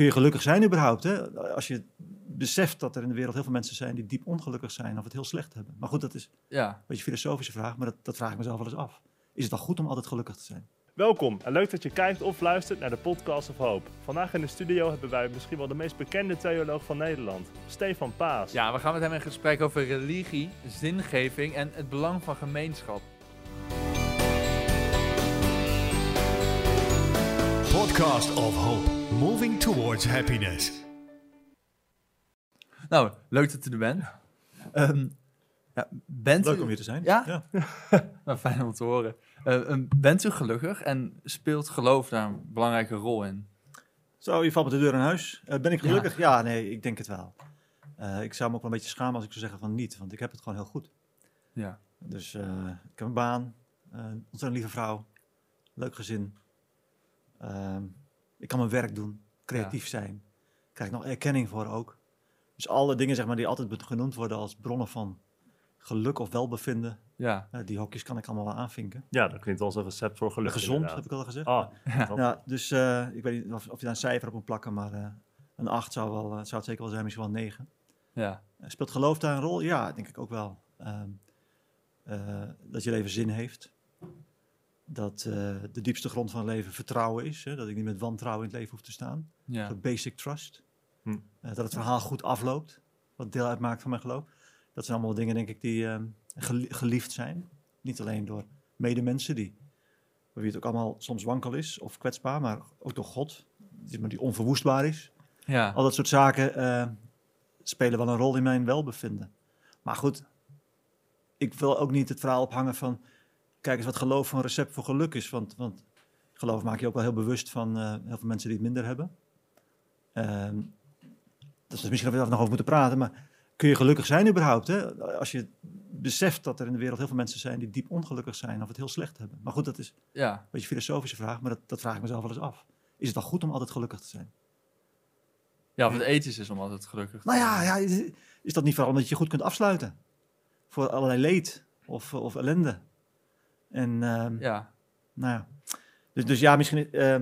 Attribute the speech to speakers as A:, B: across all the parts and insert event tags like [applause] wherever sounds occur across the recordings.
A: kun je gelukkig zijn überhaupt? Hè? Als je beseft dat er in de wereld heel veel mensen zijn die diep ongelukkig zijn of het heel slecht hebben. Maar goed, dat is
B: Ja,
A: een beetje een filosofische vraag, maar dat, dat vraag ik mezelf wel eens af. Is het wel goed om altijd gelukkig te zijn?
C: Welkom en leuk dat je kijkt of luistert naar de Podcast of Hoop. Vandaag in de studio hebben wij misschien wel de meest bekende theoloog van Nederland, Stefan Paas.
B: ja, we gaan met hem in gesprek over religie, zingeving en het belang van gemeenschap.
D: Podcast of Hope, moving towards happiness.
B: Nou, leuk dat u er bent. Ehm, ja, bent
A: Leuk
B: u...
A: om hier te zijn.
B: Ja? [laughs] Nou, fijn om te horen. Eh, ehm, bent u gelukkig en speelt geloof daar een belangrijke rol in?
A: Zo, je valt met de deur in huis. Eh, ben ik gelukkig? Ja. nee, ik denk het wel. Eh, ik zou me ook wel een beetje schamen als ik zou zeggen van niet, want ik heb het gewoon heel goed.
B: Ja.
A: Dus eh, ik heb een baan, eh, een ontzettend lieve vrouw, leuk gezin. Ehm, ik kan mijn werk doen, creatief zijn. Krijg ik nog erkenning voor ook. Dus alle dingen zeg maar, die altijd genoemd worden als bronnen van geluk of welbevinden,
B: Ja,
A: eh, die hokjes kan ik allemaal wel aanvinken.
C: Ja, dat klinkt als een recept voor geluk.
A: Gezond, heb ik al gezegd.
C: Ah, [laughs]
B: Ja.
A: Ja, dus eh, ik weet niet of, of je daar een cijfer op moet plakken, maar eh, een 8 zou, wel, zou het zeker wel zijn, misschien wel een 9.
B: ja,
A: Speelt geloof daar een rol? Ja, denk ik ook wel. Ehm, eh, dat je leven zin heeft. Dat eh, de diepste grond van het leven vertrouwen is. Hè? Dat ik niet met wantrouwen in het leven hoef te staan.
B: Ja.
A: basic trust.
C: Hm.
A: Eh, dat het verhaal goed afloopt. Wat deel uitmaakt van mijn geloof. Dat zijn allemaal dingen, denk ik, die ehm, gel- geliefd zijn. Niet alleen door medemensen, die, voor wie het ook allemaal soms wankel is of kwetsbaar. Maar ook door God, die onverwoestbaar is.
B: ja.
A: Al dat soort zaken eh, spelen wel een rol in mijn welbevinden. Maar goed, ik wil ook niet het verhaal ophangen van... kijk eens wat geloof van recept voor geluk is. Want, want geloof maak je ook wel heel bewust van eh, heel veel mensen die het minder hebben. Ehm dus misschien dat we nog over moeten praten. Maar kun je gelukkig zijn überhaupt? Hè? Als je beseft dat er in de wereld heel veel mensen zijn... die diep ongelukkig zijn of het heel slecht hebben. Maar goed, dat is een
B: ja.
A: beetje een filosofische vraag. Maar dat, dat vraag ik mezelf wel eens af. Is het wel goed om altijd gelukkig te zijn?
B: Ja, of het ethisch is om altijd gelukkig te
A: Nou ja, ja, is- is dat niet vooral omdat je je goed kunt afsluiten? Voor allerlei leed of, of ellende. En ehm,
B: Ja,
A: nou ja. Dus, dus ja, misschien... eh,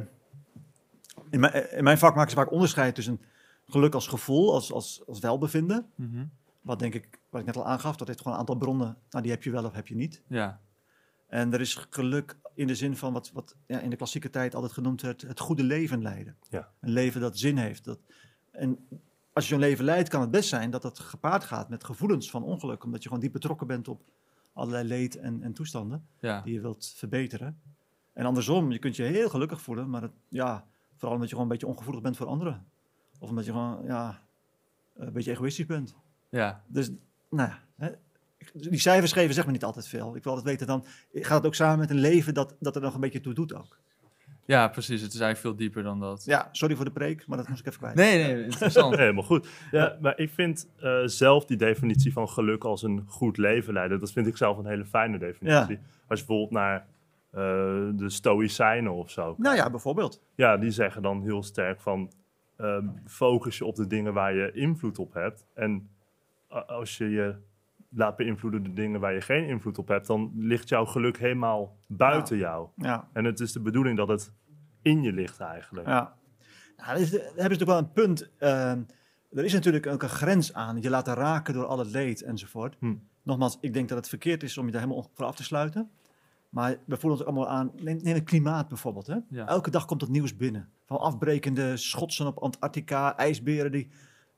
A: in, mijn, in mijn vak maken ze vaak onderscheid tussen geluk als gevoel, als, als, als welbevinden.
B: mhm.
A: Wat denk ik, wat ik net al aangaf, dat heeft gewoon een aantal bronnen. Nou, die heb je wel of heb je niet.
B: ja,
A: En er is geluk in de zin van wat, wat ja, in de klassieke tijd altijd genoemd werd, het goede leven leiden.
C: Ja.
A: Een leven dat zin heeft. Dat, en als je zo'n leven leidt, kan het best zijn dat dat gepaard gaat met gevoelens van ongeluk. Omdat je gewoon diep betrokken bent op allerlei leed en, en toestanden
B: ja.
A: die je wilt verbeteren. En andersom, je kunt je heel gelukkig voelen, maar het, ja, vooral omdat je gewoon een beetje ongevoelig bent voor anderen. Of omdat je gewoon ja, een beetje egoïstisch bent.
B: ja.
A: Dus, nou ja, hè, die cijfers geven zeg maar niet altijd veel. Ik wil altijd weten dan, gaat het ook samen met een leven dat, dat er nog een beetje toe doet ook?
B: Ja, precies. Het is eigenlijk veel dieper dan dat.
A: Ja, sorry voor de preek, maar dat moest ik even kwijt.
B: Nee, nee, interessant. [laughs]
C: helemaal goed. Ja, maar ik vind eh, zelf die definitie van geluk als een goed leven leiden, dat vind ik zelf een hele fijne definitie. Als je bijvoorbeeld naar eh, de Stoïcijnen of zo.
A: Nou ja, bijvoorbeeld.
C: Ja, die zeggen dan heel sterk van ehm, focus je op de dingen waar je invloed op hebt. En als je je laat beïnvloeden de dingen waar je geen invloed op hebt, dan ligt jouw geluk helemaal buiten jou.
A: Ja,
C: En het is de bedoeling dat het in je ligt eigenlijk.
A: ja. Nou, daar is- daar hebben ze natuurlijk wel een punt. Ehm, er is natuurlijk ook een grens aan. Je laten raken door al het leed enzovoort.
C: Hm.
A: Nogmaals, ik denk dat het verkeerd is om je daar helemaal voor af te sluiten. Maar we voelen ons ook allemaal aan. Neem, neem het klimaat bijvoorbeeld. Hè?
B: Ja.
A: Elke dag komt het nieuws binnen. Van afbrekende schotsen op Antarctica, ijsberen die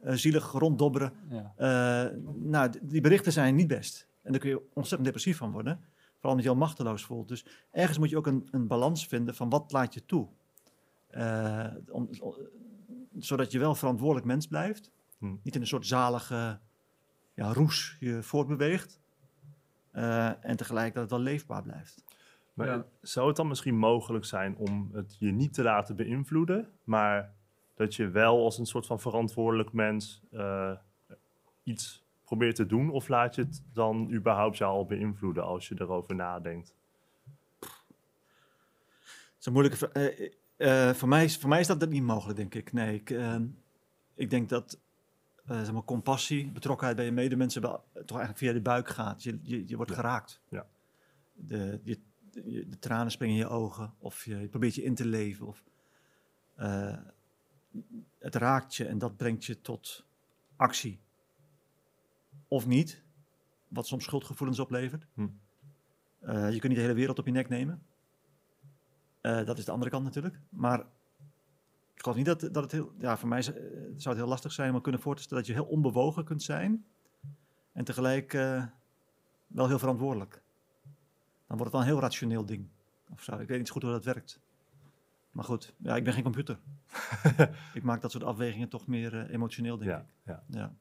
A: zielig ronddobberen.
B: Ja,
A: Eh, nou, die berichten zijn niet best. En daar kun je ontzettend depressief van worden. Vooral omdat je al machteloos voelt. Dus ergens moet je ook een, een balans vinden van wat laat je toe. Eh, om, om- zodat je wel verantwoordelijk mens blijft.
C: Hm.
A: Niet in een soort zalige ja, roes je voortbeweegt. Eh, en tegelijk dat het wel leefbaar blijft.
C: Maar
B: Ja.
C: zou het dan misschien mogelijk zijn om het je niet te laten beïnvloeden, maar dat je wel als een soort van verantwoordelijk mens eh, iets probeert te doen? Of laat je het dan überhaupt jou al beïnvloeden als je erover nadenkt?
A: Het is een moeilijke eh, voor, mij is, voor mij is dat niet mogelijk, denk ik. Nee, ik, ehm, ik denk dat zeg maar, compassie, betrokkenheid bij je medemensen wel, toch eigenlijk via de buik gaat. Je, je, je wordt
C: Ja.
A: geraakt.
C: Ja.
A: De, je, de tranen springen in je ogen, of je, je probeert je in te leven. Of, het raakt je en dat brengt je tot actie. Of niet, wat soms schuldgevoelens oplevert.
C: Hm.
A: Eh, je kunt niet de hele wereld op je nek nemen. Eh, dat is de andere kant natuurlijk. Maar ik geloof niet dat, dat het heel... Ja, voor mij zou eh, het heel lastig zijn om me kunnen voor te stellen dat je heel onbewogen kunt zijn. En tegelijk wel heel verantwoordelijk. Dan wordt het wel een heel rationeel ding. Of zo. Ik weet niet zo goed hoe dat werkt. Maar goed, ja, ik ben geen computer. [laughs] ik maak dat soort afwegingen toch meer eh, emotioneel, denk
C: Ja,
A: ik.
C: ja.
A: Ja.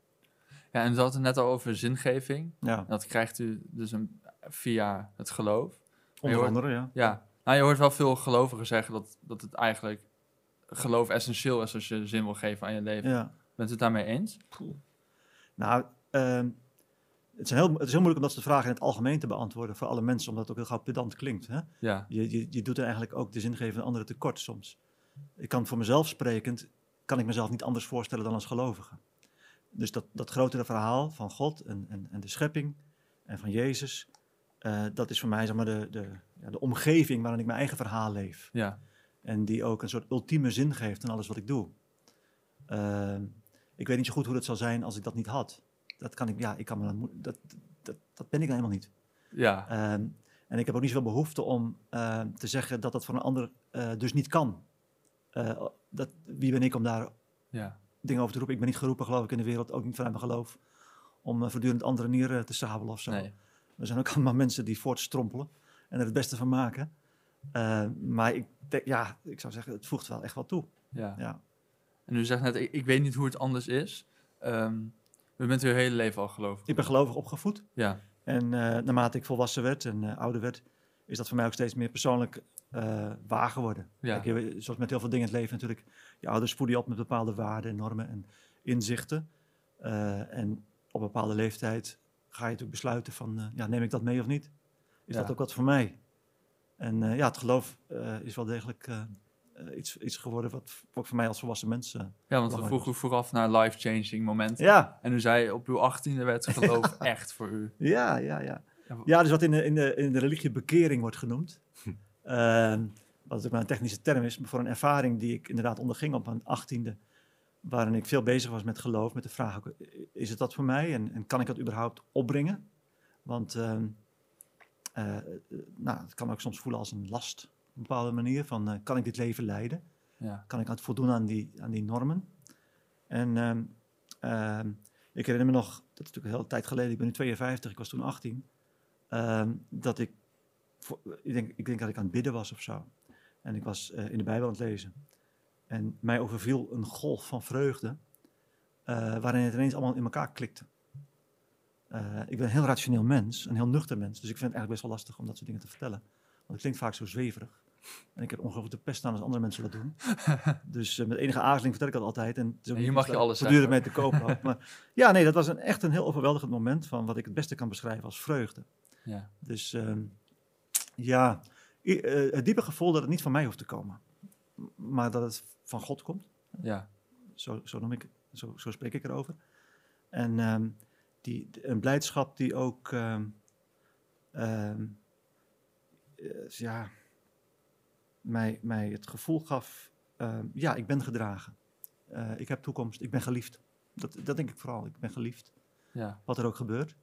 B: Ja, en we hadden het net al over zingeving.
A: ja,
B: En dat krijgt u dus een, via het geloof.
A: onder
B: hoort-
A: andere, ja.
B: Ja, nou, je hoort wel veel gelovigen zeggen dat, dat het eigenlijk geloof essentieel is als je zin wil geven aan je leven.
A: ja.
B: Bent u het daarmee eens?
A: Nou, ehm, het, is heel, het is heel moeilijk om dat soort vragen in het algemeen te beantwoorden voor alle mensen, omdat het ook heel gauw pedant klinkt. Hè?
B: Ja,
A: Je, je, je doet er eigenlijk ook de zingevende anderen tekort soms. Ik kan voor mezelf sprekend, kan ik mezelf niet anders voorstellen dan als gelovige. Dus dat, dat grotere verhaal van God en, en, en de schepping en van Jezus, eh, dat is voor mij zeg maar, de, de, ja, de omgeving waarin ik mijn eigen verhaal leef.
B: ja,
A: En die ook een soort ultieme zin geeft aan alles wat ik doe. Ehm, ik weet niet zo goed hoe dat zou zijn als ik dat niet had. Dat kan ik, ja, ik kan me dan, dat, dat, dat ben ik nou helemaal niet.
B: ja,
A: Ehm, en ik heb ook niet zoveel behoefte om ehm, te zeggen dat dat voor een ander eh, dus niet kan. Eh, dat, wie ben ik om daar
B: ja,
A: dingen over te roepen? Ik ben niet geroepen, geloof ik, in de wereld, ook niet vanuit mijn geloof, om eh, voortdurend andere nieren te sabelen of zo.
B: nee.
A: Er zijn ook allemaal mensen die voortstrompelen en er het beste van maken. Eh, maar ik, denk- ja, ik zou zeggen, het voegt wel echt wat toe.
B: Ja.
A: Ja.
B: En u zegt net, ik, ik weet niet hoe het anders is. Ehm u bent uw hele leven al gelovig.
A: Ik ben gelovig opgevoed.
B: Ja,
A: En eh, naarmate ik volwassen werd en eh, ouder werd, is dat voor mij ook steeds meer persoonlijk eh, waar geworden.
B: Ja.
A: Kijk, zoals met heel veel dingen in het leven natuurlijk, je ouders voeden je op met bepaalde waarden, normen en inzichten. En op een bepaalde leeftijd ga je natuurlijk besluiten van, ja, neem ik dat mee of niet? Is
B: Ja.
A: dat ook wat voor mij? En ja, het geloof is wel degelijk iets, iets geworden wat ook voor mij als volwassen mens... eh,
B: ja want we vroegen u vooraf naar life-changing momenten.
A: ja,
B: En u zei, op uw achttiende werd geloof [laughs] echt voor u.
A: Ja, ja, ja.
B: Ja,
A: dus wat in de, in de, in de religie bekering wordt genoemd. Ehm, wat ook maar een technische term is, maar voor een ervaring die ik inderdaad onderging op mijn achttiende. Waarin ik veel bezig was met geloof, met de vraag, ook, is het dat voor mij en, en kan ik dat überhaupt opbrengen? Want ehm, eh, eh, nou, het kan ook soms voelen als een last bepaalde manier. Van, eh, kan ik dit leven leiden?
B: Ja,
A: kan ik aan het voldoen aan die, aan die normen. En ehm, ehm, ik herinner me nog, dat is natuurlijk een hele tijd geleden, ik ben nu 52, ik was toen 18, ehm, dat ik, voor- ik, denk, ik denk dat ik aan het bidden was of zo. En ik was eh, in de Bijbel aan het lezen. En mij overviel een golf van vreugde, eh, waarin het ineens allemaal in elkaar klikte. Ik ben een heel rationeel mens, een heel nuchter mens, dus ik vind het eigenlijk best wel lastig om dat soort dingen te vertellen. Want het klinkt vaak zo zweverig. En ik heb ongelooflijk de pest aan als andere mensen dat doen. [laughs] dus eh, met enige aarzeling vertel ik dat altijd. En het is ook
B: En hier mag je alles
A: voortdurend mee te kopen had. [laughs] Maar ja, nee, dat was een, echt een heel overweldigend moment van wat ik het beste kan beschrijven als vreugde.
B: ja,
A: Dus ehm, ja, i- eh, het diepe gevoel dat het niet van mij hoeft te komen. Maar dat het van God komt.
B: ja,
A: Zo, zo, noem ik, zo, zo spreek ik erover. En ehm, die, een blijdschap die ook, ehm, eh, ja, mij, mij het gevoel gaf, ehm, ja, ik ben gedragen. Eh, ik heb toekomst, ik ben geliefd. Dat, dat denk ik vooral, ik ben geliefd,
B: ja,
A: wat er ook gebeurt.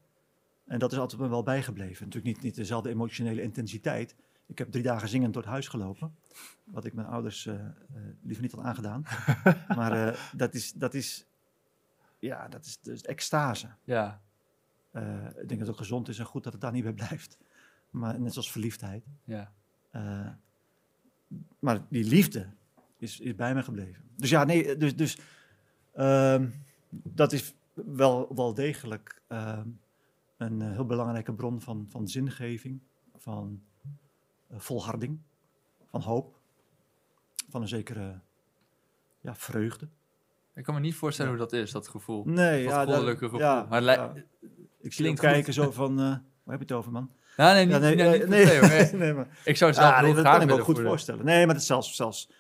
A: En dat is altijd me wel bijgebleven. Natuurlijk niet, niet dezelfde emotionele intensiteit. Ik heb drie dagen zingend door het huis gelopen. Wat ik mijn ouders eh, eh, liever niet had aangedaan. [laughs] maar dat, is, dat is, ja, dat is, is extase.
B: ja,
A: ik denk dat het ook gezond is en goed dat het daar niet bij blijft. Maar net zoals verliefdheid.
B: ja.
A: Maar die liefde is, is bij me gebleven. Dus ja, nee, dus, dus ehm, dat is wel, wel degelijk ehm, een eh, heel belangrijke bron van, van zingeving, van eh, volharding, van hoop, van een zekere ja, vreugde.
B: Ik kan me niet voorstellen hoe dat is, dat gevoel.
A: Nee,
B: Dat
A: ja,
B: goddelijke gevoel.
A: ja,
B: maar
A: ja. Ik zie hem kijken zo van, eh, waar heb je het over, man?
B: Ja, nee, niet,
A: Ja, nee,
B: nee,
A: nee, maar
B: Ik zou het zelf heel graag
A: kan ik me goed
B: voelen.
A: voorstellen. Nee, maar het zelfs, zelfs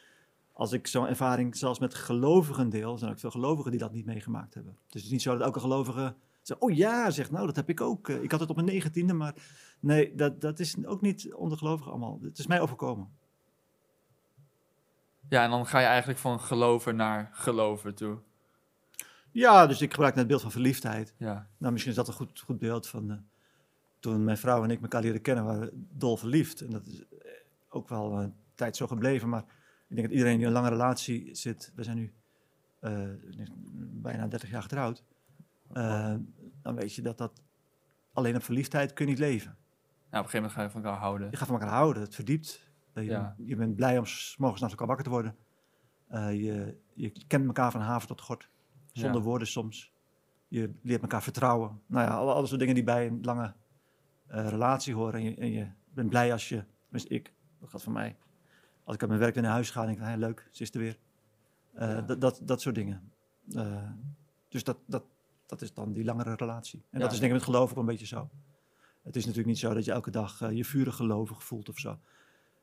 A: als ik zo'n ervaring zelfs met gelovigen deel, zijn er ook veel gelovigen die dat niet meegemaakt hebben. Dus het is niet zo dat elke gelovige zegt, oh ja, zegt nou, dat heb ik ook. Eh, Ik had het op mijn negentiende, maar nee, dat, dat is ook niet onder gelovigen allemaal. Het is mij overkomen.
B: Ja, en dan ga je eigenlijk van geloven naar geloven toe.
A: Ja, dus ik gebruik net het beeld van verliefdheid.
B: Ja,
A: Nou, misschien is dat een goed, goed beeld van toen mijn vrouw en ik elkaar leren kennen, waren we dol verliefd. En dat is eh, ook wel een tijd zo gebleven. Maar ik denk dat iedereen die in een lange relatie zit, we zijn nu eh, bijna 30 jaar getrouwd, eh, dan weet je dat dat alleen op verliefdheid kun je niet leven.
B: ja op een gegeven moment ga je van elkaar houden.
A: Je gaat van elkaar houden, het verdiept. Je,
B: Ja.
A: je bent blij om morgens naast elkaar wakker te worden. Je, je kent elkaar van haven tot gort, zonder
B: Ja.
A: woorden soms. Je leert elkaar vertrouwen. Nou ja, alle, alle soort dingen die bij een lange relatie horen. En je, en je bent blij als je, tenminste ik, dat gaat van mij. Als ik aan mijn werk weer naar huis ga, denk ik, hey, leuk, ze is er weer. Eh,
B: Ja.
A: dat, dat, dat soort dingen. Eh, dus dat, dat, dat is dan die langere relatie. En
B: Ja.
A: dat is denk ik met geloof ook een beetje zo. Het is natuurlijk niet zo dat je elke dag eh, je vurig gelovig voelt of zo.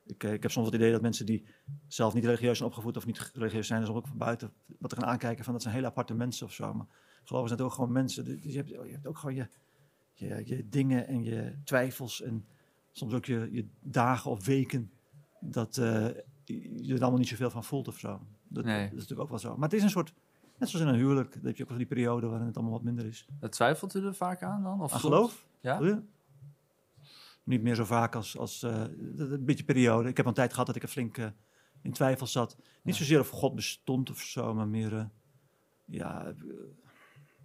A: Ik, eh, ik heb soms het idee dat mensen die zelf niet religieus zijn opgevoed of niet religieus zijn, soms ook van buiten wat te gaan aankijken van dat zijn hele aparte mensen of zo. Maar geloven zijn ook gewoon mensen. Dus je hebt, je hebt ook gewoon je, je, je dingen en je twijfels en soms ook je, je dagen of weken dat eh, je er allemaal niet zoveel van voelt of zo. Dat,
B: Nee.
A: dat is natuurlijk ook wel zo. Maar het is een soort, net zoals in een huwelijk, dan heb je ook wel die periode waarin het allemaal wat minder is.
B: Dat twijfelt u er vaak aan dan? Of
A: Aan geloof?
B: Ja?
A: Niet meer zo vaak als, als dat- een beetje periode. Ik heb een tijd gehad dat ik er flink eh, in twijfel zat. Niet
B: Ja.
A: zozeer of God bestond of zo, maar meer, ja,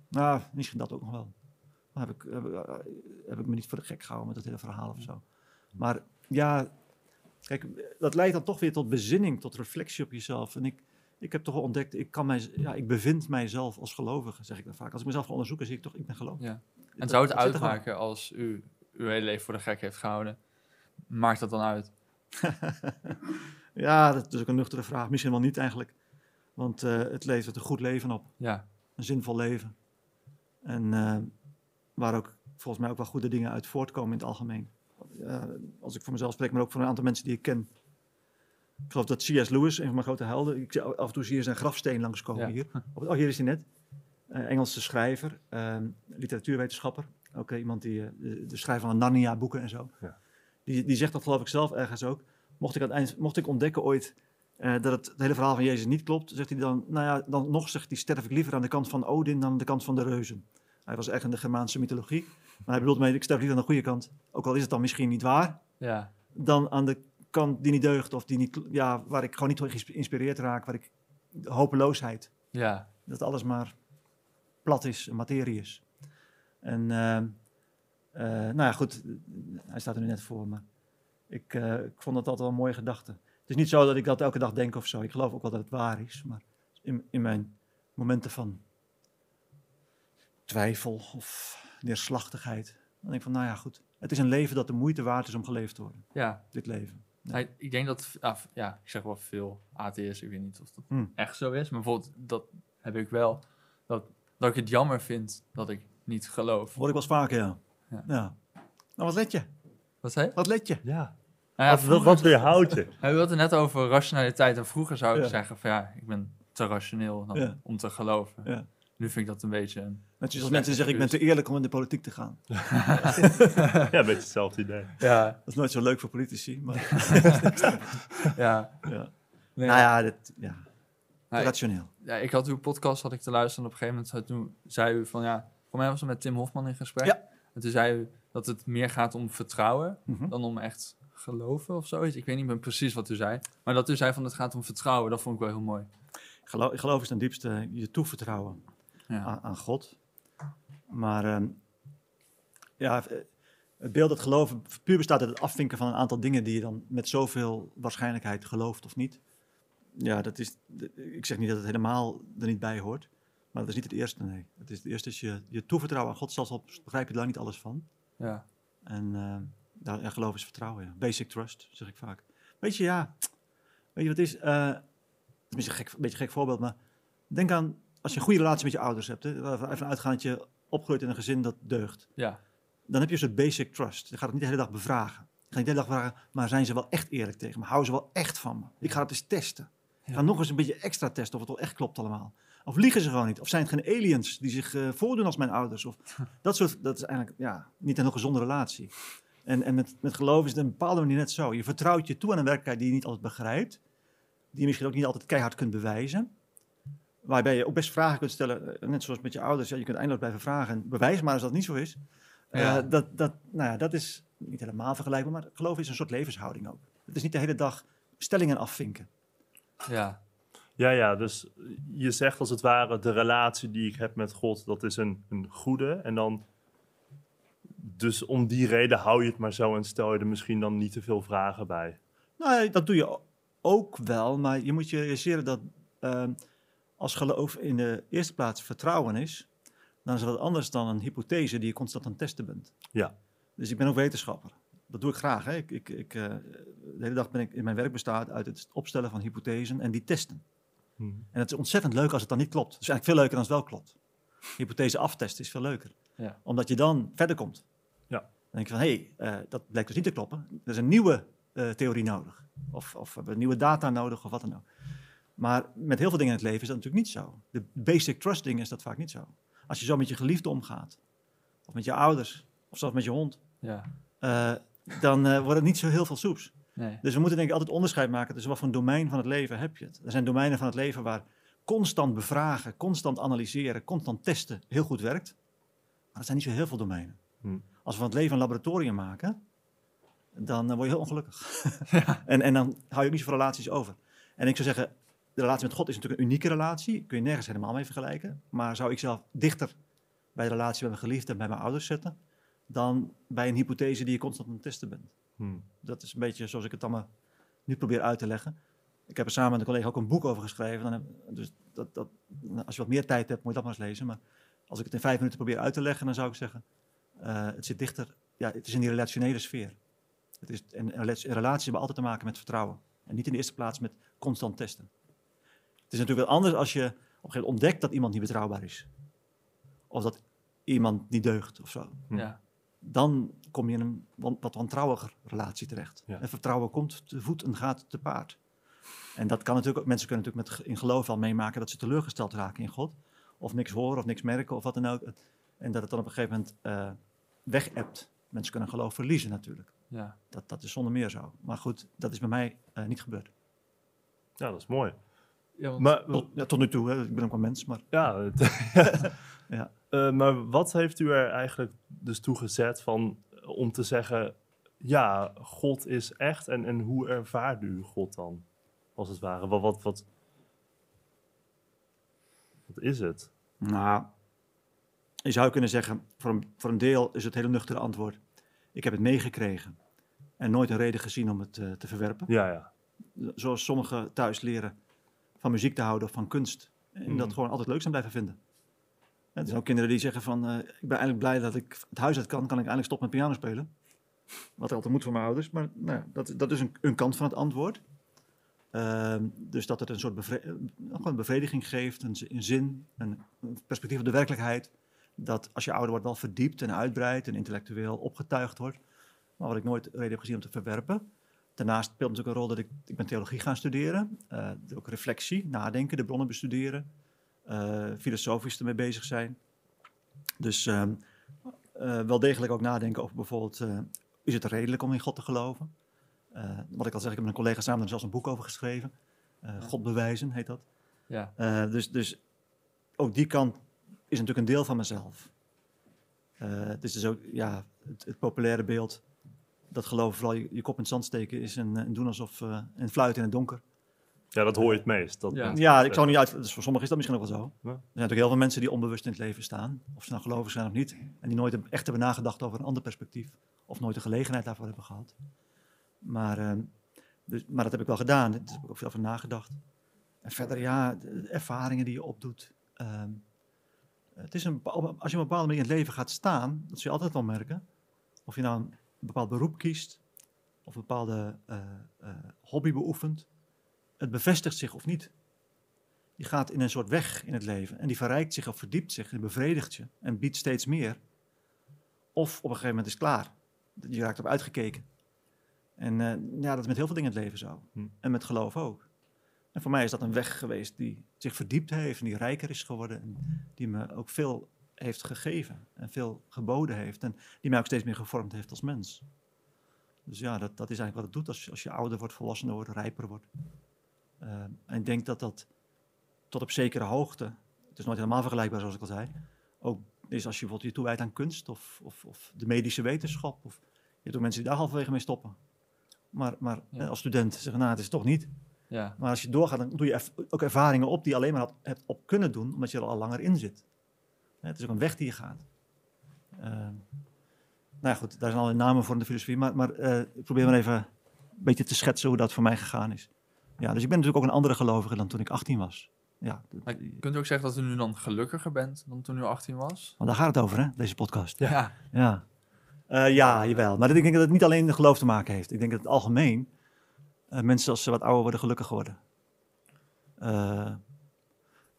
A: nou, misschien dat ook nog wel. Heb ik, heb, ik- eh, heb ik me niet voor de gek gehouden met dat hele verhaal of zo. Maar ja, kijk, dat leidt dan toch weer tot bezinning, tot reflectie op jezelf. En ik, ik heb toch wel ontdekt, ik, kan mij, ja, ik bevind mijzelf als gelovige, zeg ik dan vaak. Als ik mezelf ga onderzoeken, zie ik toch, ik ben gelovig.
B: Ja. En
A: Dat-
B: zou het uitmaken als u uw hele leven voor de gek heeft gehouden? Maakt dat dan uit? [laughs]
A: Ja, dat is ook een nuchtere vraag. Misschien wel niet eigenlijk. Want eh, het levert een goed leven op.
B: Ja,
A: Een zinvol leven. En eh, waar ook volgens mij ook wel goede dingen uit voortkomen in het algemeen. Eh, als ik voor mezelf spreek, maar ook voor een aantal mensen die ik ken. Ik geloof dat C.S. Lewis, een van mijn grote helden. Ik zie af en toe zie je zijn grafsteen langskomen
B: Ja.
A: hier. Oh, hier is hij net. Eh, Engelse schrijver, eh, literatuurwetenschapper. Ook eh, iemand die de, de schrijver van Narnia-boeken en zo.
C: Ja.
A: Die, die zegt dat geloof ik zelf ergens ook. Mocht ik, aan het eind, mocht ik ontdekken ooit dat het, het hele verhaal van Jezus niet klopt, zegt hij dan, nou ja, dan nog zegt hij, sterf ik liever aan de kant van Odin dan aan de kant van de reuzen. Hij was echt in de Germaanse mythologie. Maar hij bedoelt mee, ik sterf liever aan de goede kant, ook al is het dan misschien niet waar,
B: ja,
A: dan aan de kant die niet deugt of die niet, ja, waar ik gewoon niet door geïnspireerd raak, waar ik hopeloosheid,
B: ja.
A: dat alles maar plat is en materie is. En ehm, eh, nou ja, goed, hij staat er nu net voor, maar ik, eh, ik vond dat altijd wel een mooie gedachte. Het is niet zo dat ik dat elke dag denk of zo. Ik geloof ook wel dat het waar is, maar in, in mijn momenten van twijfel of neerslachtigheid, dan denk ik van, nou ja, goed. Het is een leven dat de moeite waard is om geleefd te worden,
B: ja.
A: dit leven.
B: Nou, ik denk dat, ah, f- ja, ik zeg wel veel atheïsten, ik weet niet of dat
A: Hmm.
B: echt zo is, maar bijvoorbeeld, dat heb ik wel, dat, dat ik het jammer vind dat ik niet geloof.
A: Hoor ik wel eens vaker, ja.
B: Ja.
A: ja. Nou, wat let je?
B: Wat zei je?
A: Wat let je?
C: Ja.
B: Nou ja,
C: wat, wat,
B: vroeger-
C: wat weerhoudt je? [laughs]
B: Hij had het net over rationaliteit en vroeger zou ik
A: Ja.
B: zeggen van ja, ik ben te rationeel dan
A: Ja.
B: om te geloven. Nu vind ik dat een beetje een...
A: Net zoals mensen zeggen, ik ben te eerlijk om in de politiek te gaan. [laughs] [laughs]
C: Ja, een beetje hetzelfde idee.
B: Ja,
A: Dat is nooit zo leuk voor politici, maar [laughs]
B: ja.
A: ja.
B: Nee,
A: Nou ja, dit, ja.
B: Nou, ik-
A: rationeel.
B: ja, ik had uw podcast had ik te luisteren en op een gegeven moment toen zei u van ja, voor mij was het met Tim Hofman in gesprek.
A: Ja.
B: En toen zei u dat het meer gaat om vertrouwen
A: Mhm.
B: dan om echt geloven of zoiets. Ik weet niet meer precies wat u zei. Maar dat u zei van het gaat om vertrouwen, dat vond ik wel heel mooi.
A: Geloof, ik geloof is ten diepste je toevertrouwen
B: Ja,
A: aan, aan God. Maar ehm, ja, eh, het beeld dat geloven puur bestaat uit het afvinken van een aantal dingen die je dan met zoveel waarschijnlijkheid gelooft of niet. Ja, dat is, ik zeg niet dat het helemaal er niet bij hoort, maar dat is niet het eerste, nee. Het, is, het eerste is je, je toevertrouwen aan God, zelfs al begrijp je daar niet alles van.
B: ja,
A: En eh daar, ja, geloof is vertrouwen, ja. Basic trust, zeg ik vaak. Weet je, ja, weet je wat is? Eh, het is een gek, een beetje een gek voorbeeld, maar denk aan als je een goede relatie met je ouders hebt. Hè, even uitgaan dat je opgroeit in een gezin dat deugt.
B: ja,
A: Dan heb je soort basic trust. Je gaat het niet de hele dag bevragen. Je gaat niet de hele dag vragen, maar zijn ze wel echt eerlijk tegen me? Houden ze wel echt van me? Ik ga het eens testen. Ik ga nog eens een beetje extra testen of het wel echt klopt allemaal. Of liegen ze gewoon niet? Of zijn het geen aliens die zich eh, voordoen als mijn ouders? Of [laughs] dat soort, dat is eigenlijk ja, niet een heel gezonde relatie. En, en met, met geloof is het op een bepaalde manier net zo. Je vertrouwt je toe aan een werkelijkheid die je niet altijd begrijpt. die je misschien ook niet altijd keihard kunt bewijzen. Waarbij je ook best vragen kunt stellen, eh, net zoals met je ouders. Ja, je kunt eindeloos blijven vragen en bewijs maar als dat niet zo is. Eh, dat, dat, nou ja, dat is niet helemaal vergelijkbaar, maar geloof is een soort levenshouding ook. Het is niet de hele dag stellingen afvinken.
B: Ja,
C: Ja, ja, dus je zegt als het ware, de relatie die ik heb met God, dat is een, een goede. En dan, dus om die reden hou je het maar zo en stel je er misschien dan niet te veel vragen bij.
A: Nou, dat doe je ook wel, maar je moet je realiseren dat ehm, als geloof in de eerste plaats vertrouwen is, dan is dat wat anders dan een hypothese die je constant aan het testen bent.
C: Ja.
A: Dus ik ben ook wetenschapper. Dat doe ik graag. Hè. Ik, ik, ik, eh, de hele dag ben ik in mijn werk bestaat uit het opstellen van hypothesen en die testen.
C: Hm.
A: En het is ontzettend leuk als het dan niet klopt. Het is eigenlijk veel leuker als het wel klopt. Hypothese aftesten is veel leuker.
B: Ja.
A: Omdat je dan verder komt.
C: Ja.
A: Dan denk je van, hé, hey, eh, dat blijkt dus niet te kloppen. Er is een nieuwe eh, theorie nodig. Of, of we hebben nieuwe data nodig, of wat dan ook. Maar met heel veel dingen in het leven is dat natuurlijk niet zo. De basic trust dingen is dat vaak niet zo. Als je zo met je geliefde omgaat, of met je ouders, of zelfs met je hond,
B: ja.
A: eh, dan eh, wordt het niet zo heel veel soeps.
B: Nee.
A: Dus we moeten denk ik altijd onderscheid maken tussen wat voor een domein van het leven heb je het. Er zijn domeinen van het leven waar constant bevragen, constant analyseren, constant testen heel goed werkt. Maar er zijn niet zo heel veel domeinen.
C: Hm.
A: Als we van het leven een laboratorium maken, dan eh, word je heel ongelukkig. [laughs] en, en dan hou je ook niet zoveel relaties over. En ik zou zeggen, de relatie met God is natuurlijk een unieke relatie. Kun je nergens helemaal mee vergelijken. Maar zou ik zelf dichter bij de relatie met mijn geliefde en bij mijn ouders zetten, dan bij een hypothese die je constant aan het testen bent.
C: Hm.
A: Dat is een beetje zoals ik het allemaal nu probeer uit te leggen. Ik heb er samen met een collega ook een boek over geschreven. Dan heb, dus dat, dat, nou, als je wat meer tijd hebt, moet je dat maar eens lezen. Maar als ik het in vijf minuten probeer uit te leggen, dan zou ik zeggen... eh, het zit dichter... Ja, het is in die relationele sfeer. Het is, en, en relaties hebben altijd te maken met vertrouwen. En niet in de eerste plaats met constant testen. Het is natuurlijk wel anders als je op een gegeven moment ontdekt dat iemand niet betrouwbaar is. Of dat iemand niet deugt of zo
C: Hm.
B: Ja.
A: dan kom je in een wat wantrouwiger relatie terecht.
C: Ja.
A: En vertrouwen komt te voet en gaat te paard. En dat kan natuurlijk ook, mensen kunnen natuurlijk met, in geloof al meemaken dat ze teleurgesteld raken in God. Of niks horen of niks merken of wat dan ook. En dat het dan op een gegeven moment eh weg hebt. Mensen kunnen geloof verliezen natuurlijk.
B: Ja.
A: Dat, dat is zonder meer zo. Maar goed, dat is bij mij eh, niet gebeurd.
C: Ja, dat is mooi.
B: Ja, want-
C: Maar,
A: Tot, ja, tot nu toe, hè. ik ben ook wel mens, maar
C: ja, het- [laughs]
A: Ja. [laughs]
C: Eh, maar wat heeft u er eigenlijk dus toe gezet van, om te zeggen, ja, God is echt. En, en hoe ervaart u God dan, als het ware? Wat, wat, wat, wat is het?
A: Nou, je zou kunnen zeggen, voor een, voor een deel is het hele nuchtere antwoord. Ik heb het meegekregen en nooit een reden gezien om het eh, te verwerpen.
C: Ja, ja.
A: Zoals sommigen thuis leren van muziek te houden of van kunst. En
C: Mm.
A: dat gewoon altijd leuk zijn blijven vinden. En er zijn ook kinderen die zeggen van, eh, ik ben eigenlijk blij dat ik het huis uit kan, kan ik eindelijk stoppen met piano spelen. Wat altijd moet voor mijn ouders, maar nou, ja, dat, dat is een, een kant van het antwoord. Ehm, dus dat het een soort bevre- eh, een bevrediging geeft, een, een zin, een, een perspectief op de werkelijkheid. Dat als je ouder wordt wel verdiept en uitbreidt en intellectueel opgetuigd wordt. Maar wat ik nooit reden heb gezien om te verwerpen. Daarnaast speelt natuurlijk een rol dat ik, ik ben theologie gaan studeren. eh, ook reflectie, nadenken, de bronnen bestuderen. eh, filosofisch ermee bezig zijn. Dus ehm, eh, wel degelijk ook nadenken over bijvoorbeeld, is het redelijk om in God te geloven? Wat ik al zeg, ik heb met een collega samen er zelfs een boek over geschreven. God bewijzen heet dat.
B: ja.
A: Dus, dus ook die kant is natuurlijk een deel van mezelf. Eh, het is dus ook ja, het, het populaire beeld dat geloven vooral je, je kop in het zand steken is en, eh, en doen alsof eh en fluiten in het donker.
C: Ja, dat hoor je het meest. Dat
B: Ja.
A: ik zou niet uit. Dus voor sommigen is dat misschien ook wel zo.
C: Ja.
A: Er zijn natuurlijk heel veel mensen die onbewust in het leven staan, of ze nou gelovig zijn of niet, en die nooit echt hebben nagedacht over een ander perspectief, of nooit de gelegenheid daarvoor hebben gehad. Maar, ehm, dus, maar dat heb ik wel gedaan. Daar heb ik ook veel over nagedacht. En verder, ja, de ervaringen die je opdoet. Ehm, het is een, als je op een bepaalde manier in het leven gaat staan, dat zul je altijd wel merken. Of je nou een bepaald beroep kiest, of een bepaalde eh, eh, hobby beoefent, het bevestigt zich of niet. Je gaat in een soort weg in het leven en die verrijkt zich of verdiept zich en bevredigt je en biedt steeds meer. Of op een gegeven moment is het klaar. Je raakt op uitgekeken. En eh, ja, dat is met heel veel dingen in het leven zo.
C: Hm.
A: En met geloof ook. En voor mij is dat een weg geweest die zich verdiept heeft en die rijker is geworden. En die me ook veel heeft gegeven en veel geboden heeft. En die mij ook steeds meer gevormd heeft als mens. Dus ja, dat, dat is eigenlijk wat het doet als je, als je ouder wordt, volwassener wordt, rijper wordt. Eh, en ik denk dat dat tot op zekere hoogte, het is nooit helemaal vergelijkbaar zoals ik al zei, ook is als je bijvoorbeeld je toewijdt aan kunst of, of, of de medische wetenschap. Of, je hebt ook mensen die daar halverwege mee stoppen. Maar, maar
B: Ja.
A: als student zeggen, nou het is toch niet.
B: Ja,
A: Maar als je doorgaat, dan doe je ook ervaringen op die je alleen maar had, hebt op kunnen doen, omdat je er al langer in zit. Het is ook een weg die je gaat. Ehm, nou ja, goed, daar zijn al namen voor in de filosofie, maar, maar eh, ik probeer maar even een beetje te schetsen hoe dat voor mij gegaan is. Ja, dus ik ben natuurlijk ook een andere gelovige dan toen ik 18 was. Ja,
B: maar kunt u ook zeggen dat u nu dan gelukkiger bent dan toen u 18 was?
A: want daar gaat het over, hè, deze podcast.
B: Ja,
A: Ja, Eh, ja jawel. Maar ik denk dat het niet alleen met geloof te maken heeft. Ik denk dat het algemeen eh, mensen als ze wat ouder worden gelukkig worden. Eh,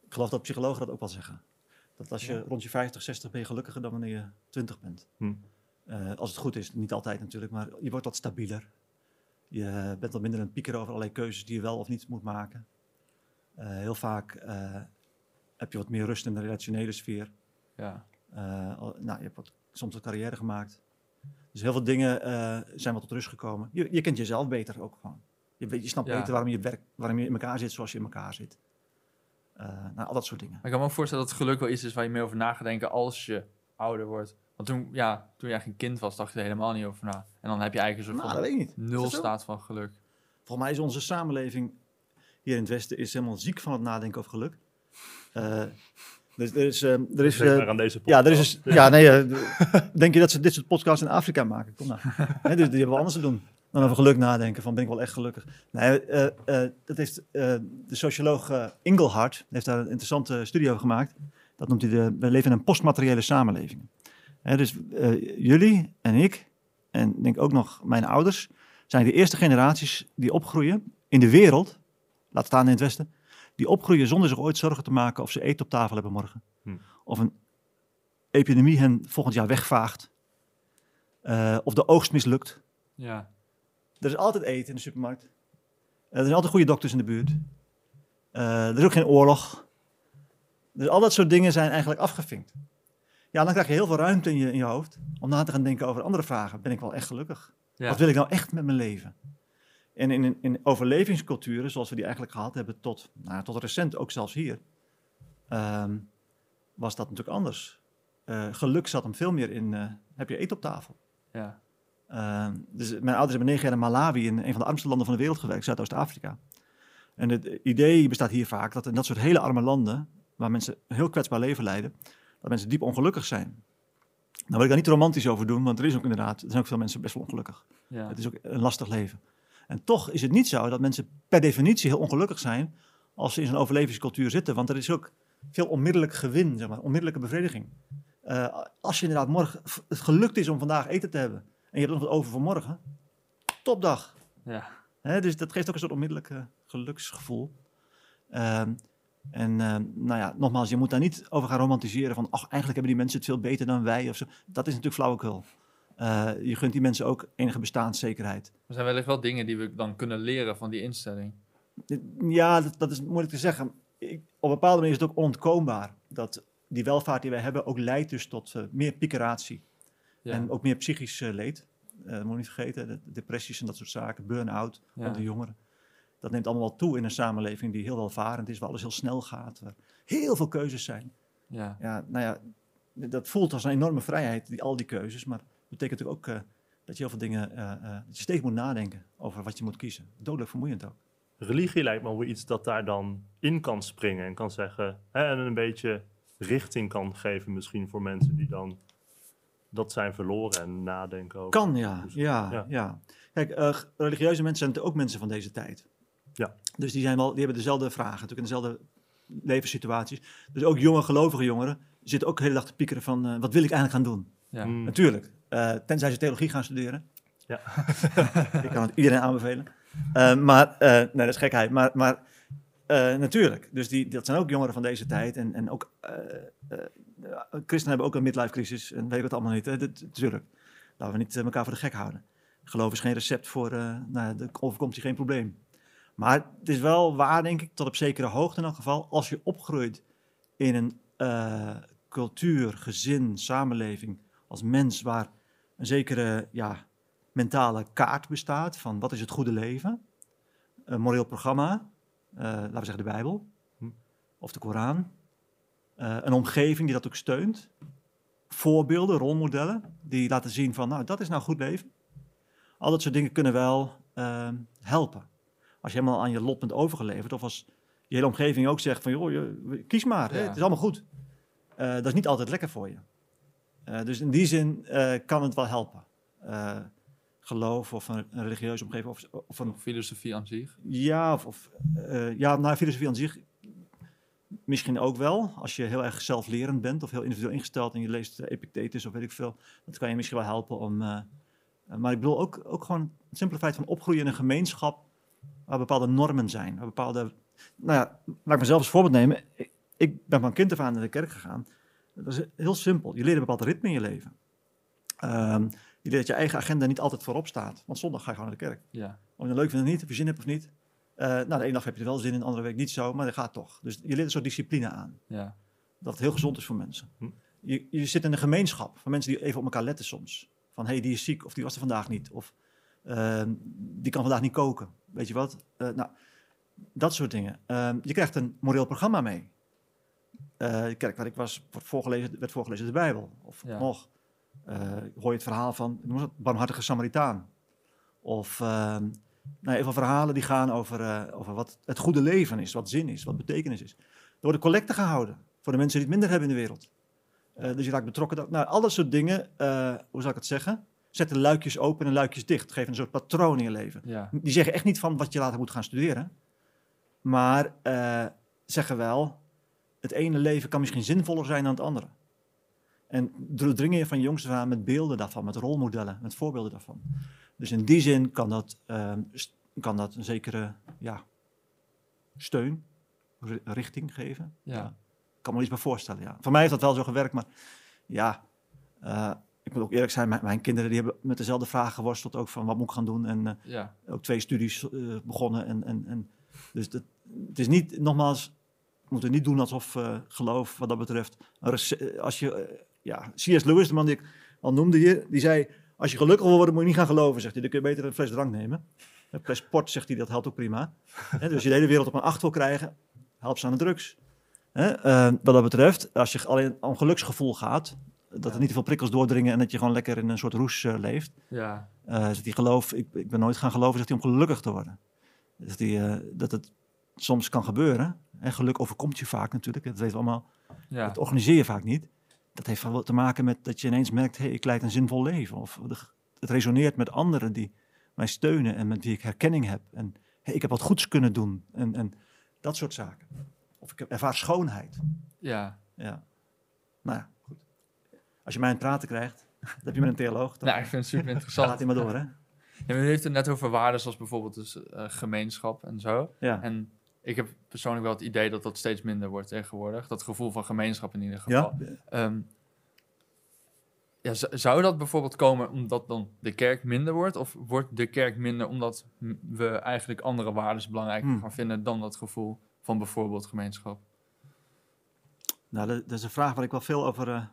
A: ik geloof dat psychologen dat ook wel zeggen. Dat als je
B: Ja.
A: rond je 50, 60 ben je gelukkiger dan wanneer je 20 bent.
C: Hm.
A: Eh, als het goed is, niet altijd natuurlijk, maar je wordt wat stabieler. Je bent wat minder aan het piekeren over allerlei keuzes die je wel of niet moet maken. Eh, heel vaak eh, heb je wat meer rust in de relationele sfeer.
B: ja.
A: Al- nou, je hebt wat, soms een carrière gemaakt. Dus heel veel dingen zijn wat tot rust gekomen. Je, je kent jezelf beter ook gewoon. Je, je snapt
B: Ja.
A: beter waarom je, waarom je in elkaar zit zoals je in elkaar zit. Eh, nou, al dat soort dingen.
B: Ik kan me ook voorstellen dat geluk wel iets is waar je meer over na gaat denken als je ouder wordt. Want toen, ja, toen je eigenlijk een kind was, dacht je er helemaal niet over na. En dan heb je eigenlijk een soort
A: Nou,
B: van
A: dat weet ik niet. Is
B: nul staat van geluk.
A: Volgens mij is onze samenleving hier in het Westen is helemaal ziek van het nadenken over geluk. Eh, dus er is, eh, er is, eh,
C: maar aan deze
A: ja, er is,
C: podcast.
A: ja, nee, [laughs] denk je dat ze dit soort podcasts in Afrika maken? Kom nou. Hè, dus die hebben we anders te doen dan over geluk nadenken. Van ben ik wel echt gelukkig? Nee, eh, eh, dat heeft eh, de socioloog Inglehart heeft daar een interessante studie over gemaakt. Dat noemt hij de, we leven in een postmateriële samenleving. Hè, dus jullie en ik, en denk ook nog mijn ouders, zijn de eerste generaties die opgroeien in de wereld, laat staan in het Westen, die opgroeien zonder zich ooit zorgen te maken of ze eten op tafel hebben morgen.
C: Hm.
A: Of een epidemie hen volgend jaar wegvaagt. Of de oogst mislukt.
B: Ja,
A: Er is altijd eten in de supermarkt. Eh, er zijn altijd goede dokters in de buurt. Eh, er is ook geen oorlog. Dus al dat soort dingen zijn eigenlijk afgevinkt. Ja, dan krijg je heel veel ruimte in je, in je hoofd om na te gaan denken over andere vragen. Ben ik wel echt gelukkig?
B: ja.
A: Wat wil ik nou echt met mijn leven? En in, in, in overlevingsculturen, zoals we die eigenlijk gehad hebben tot, nou, tot recent, ook zelfs hier, ehm, was dat natuurlijk anders. Eh, geluk zat hem veel meer in, heb je eten op tafel?
B: ja.
A: Ehm, dus mijn ouders hebben negen jaar in Malawi, in een van de armste landen van de wereld gewerkt, Zuidoost-Afrika. En het idee bestaat hier vaak dat in dat soort hele arme landen, waar mensen een heel kwetsbaar leven leiden, dat mensen diep ongelukkig zijn. Nou wil ik daar niet romantisch over doen, want er is ook inderdaad, er zijn ook veel mensen best wel ongelukkig.
B: ja.
A: Het is ook een lastig leven. En toch is het niet zo dat mensen per definitie heel ongelukkig zijn als ze in zo'n overlevingscultuur zitten. Want er is ook veel onmiddellijk gewin, zeg maar, onmiddellijke bevrediging. Eh, als je inderdaad morgen het gelukt is om vandaag eten te hebben en je hebt nog wat over voor morgen, topdag.
B: ja.
A: Dus dat geeft ook een soort onmiddellijk eh, geluksgevoel. Ehm, en ehm, nou ja, nogmaals, je moet daar niet over gaan romantiseren van, ach, eigenlijk hebben die mensen het veel beter dan wij of zo. Dat is natuurlijk flauwekul. Eh, je gunt die mensen ook enige bestaanszekerheid.
B: Er zijn wellicht wel dingen die we dan kunnen leren van die instelling.
A: Ja, dat, dat is moeilijk te zeggen. Ik, op een bepaalde manier is het ook onontkoombaar dat die welvaart die wij hebben ook leidt dus tot eh, meer piekeratie
B: Ja.
A: en ook meer psychisch eh, leed. Eh, dat moet je niet vergeten, de, depressies en dat soort zaken, burn-out
B: Ja.
A: van de jongeren. Dat neemt allemaal wel toe in een samenleving die heel welvarend is, waar alles heel snel gaat, waar heel veel keuzes zijn.
B: ja.
A: Ja, nou ja, dat voelt als een enorme vrijheid, die, al die keuzes, maar dat betekent natuurlijk ook eh, dat je heel veel dingen, eh, eh, dat je steeds moet nadenken over wat je moet kiezen. Dodelijk vermoeiend ook.
C: Religie lijkt me wel iets dat daar dan in kan springen en kan zeggen. Hè, en een beetje richting kan geven, misschien voor mensen die dan dat zijn verloren en nadenken over.
A: Kan, ja.
C: Dus,
A: ja,
C: ja.
A: ja. Kijk, eh, religieuze mensen zijn ook mensen van deze tijd.
C: Ja.
A: Dus die, zijn wel, die hebben dezelfde vragen, natuurlijk in dezelfde levenssituaties. Dus ook jonge gelovige jongeren zitten ook de hele dag te piekeren van... eh, wat wil ik eigenlijk gaan doen?
B: ja.
C: Mm,
A: Natuurlijk, eh, tenzij ze theologie gaan studeren.
C: Ja. [laughs]
A: ik kan het iedereen aanbevelen. Eh, maar, eh, nee, dat is gekheid. Maar, maar eh, natuurlijk, dus die, dat zijn ook jongeren van deze tijd. En, en ook, eh, eh, christenen hebben ook een midlife crisis. En weet ik het allemaal niet. Natuurlijk, laten we niet elkaar voor de gek houden. Geloof is geen recept voor, nou, de overkomt je geen probleem. Maar het is wel waar, denk ik, tot op zekere hoogte in elk geval. Als je opgroeit in een cultuur, gezin, samenleving, als mens waar een zekere ja, mentale kaart bestaat van wat is het goede leven, een moreel programma, laten we zeggen de Bijbel
C: Hm.
A: of de Koran. Eh, een omgeving die dat ook steunt. Voorbeelden, rolmodellen, die laten zien van, nou, dat is nou goed leven. Al dat soort dingen kunnen wel ehm, helpen. Als je helemaal aan je lot bent overgeleverd, of als je hele omgeving ook zegt van, joh, je, kies maar, hè, het is allemaal goed. Eh, dat is niet altijd lekker voor je. Eh, dus in die zin eh, kan het wel helpen. Geloof of een, een religieuze omgeving of, of een
B: Filosofie aan zich.
A: ja, of, of eh, ja, nou, filosofie aan zich misschien ook wel. Als je heel erg zelflerend bent of heel individueel ingesteld en je leest eh, Epictetus of weet ik veel, dat kan je misschien wel helpen om. eh, maar ik bedoel ook, ook gewoon het simpele feit van opgroeien in een gemeenschap waar bepaalde normen zijn, waar bepaalde. Nou ja, laat ik mezelf als voorbeeld nemen. Ik, ik ben van kind af aan naar de kerk gegaan. Dat is heel simpel. Je leert een bepaald ritme in je leven. Ehm, je leert dat je eigen agenda niet altijd voorop staat. Want zondag ga je gewoon naar de kerk.
B: Ja.
A: Of je het leuk vindt of niet, of je zin hebt of niet. Eh, nou, de ene dag heb je er wel zin in, de andere week niet zo, maar dat gaat toch. Dus je leert een soort discipline aan.
B: Ja.
A: Dat het heel gezond is voor mensen.
C: Hm.
A: Je, je zit in een gemeenschap van mensen die even op elkaar letten soms. Van, hé, hey, die is ziek, of die was er vandaag niet. Of ehm, die kan vandaag niet koken. Weet je wat? Eh, nou, dat soort dingen. Ehm, je krijgt een moreel programma mee. Eh, de kerk waar ik was, wordt voorgelezen, werd voorgelezen de Bijbel. Of
B: Ja.
A: nog. Eh, hoor je het verhaal van noem het, barmhartige Samaritaan. Of ehm, nou, heel veel verhalen die gaan over, eh, over wat het goede leven is, wat zin is, wat betekenis is. Er worden collecten gehouden voor de mensen die het minder hebben in de wereld. Eh, dus je raakt betrokken. dat- Nou, al dat soort dingen, hoe zal ik het zeggen? Zetten luikjes open en luikjes dicht. Geven een soort patroon in je leven.
B: Ja.
A: Die zeggen echt niet van wat je later moet gaan studeren. Maar zeggen wel, het ene leven kan misschien zinvoller zijn dan het andere. En dr- dringen je van je jongste aan met beelden daarvan, met rolmodellen, met voorbeelden daarvan. Dus in die zin kan dat, ehm, kan dat een zekere ja, steun, ri- richting geven.
B: Ja.
A: Ik kan me iets bij voorstellen, ja. Voor mij heeft dat wel zo gewerkt, maar ja, eh, ik moet ook eerlijk zijn, mijn, mijn kinderen die hebben met dezelfde vragen geworsteld, ook van wat moet ik gaan doen. En eh,
B: Ja.
A: ook twee studies eh, begonnen. En, en, en, dus dat, het is niet, nogmaals, we moeten niet doen alsof geloof wat dat betreft. Als je, ja, C.S. Lewis, de man die ik al noemde hier, die zei: Als je gelukkig wil worden, moet je niet gaan geloven, zegt hij. Dan kun je beter een fles drank nemen. Een fles port, zegt hij, dat helpt ook prima. Dus je de hele wereld op een acht wil krijgen, help ze aan de drugs. Hè, eh, wat dat betreft, als je alleen om geluksgevoel gaat, dat er niet te veel prikkels doordringen en dat je gewoon lekker in een soort roes eh, leeft.
B: Ja.
A: Zegt hij, geloof, ik, ik ben nooit gaan geloven, zegt hij, om gelukkig te worden. Zegt hij, eh, dat het soms kan gebeuren. En geluk overkomt je vaak natuurlijk, dat weten we allemaal.
B: Ja.
A: Dat organiseer je vaak niet. Dat heeft wel te maken met dat je ineens merkt, hey, ik leid een zinvol leven. Of de- het resoneert met anderen die mij steunen en met wie ik herkenning heb. En hey, ik heb wat goeds kunnen doen. En, en dat soort zaken. Of ik heb- ervaar schoonheid.
B: Ja.
A: Ja. Nou ja, goed. Als je mij aan het praten krijgt, [laughs] dat heb je met een theoloog. Dan
B: Nou, ik vind het super
A: gaat [laughs]
B: interessant.
A: hij maar door, hè?
B: Ja, maar u heeft het net over waarden zoals bijvoorbeeld dus, eh, gemeenschap en zo.
A: Ja.
B: En ik heb persoonlijk wel het idee dat dat steeds minder wordt tegenwoordig. Dat gevoel van gemeenschap in ieder geval.
A: Ja?
B: Ehm, ja, z- zou dat bijvoorbeeld komen omdat dan de kerk minder wordt? Of wordt de kerk minder omdat we eigenlijk andere waarden belangrijker
A: Hmm.
B: gaan vinden dan dat gevoel van bijvoorbeeld gemeenschap?
A: Nou, dat, is een vraag waar ik wel veel over. eh,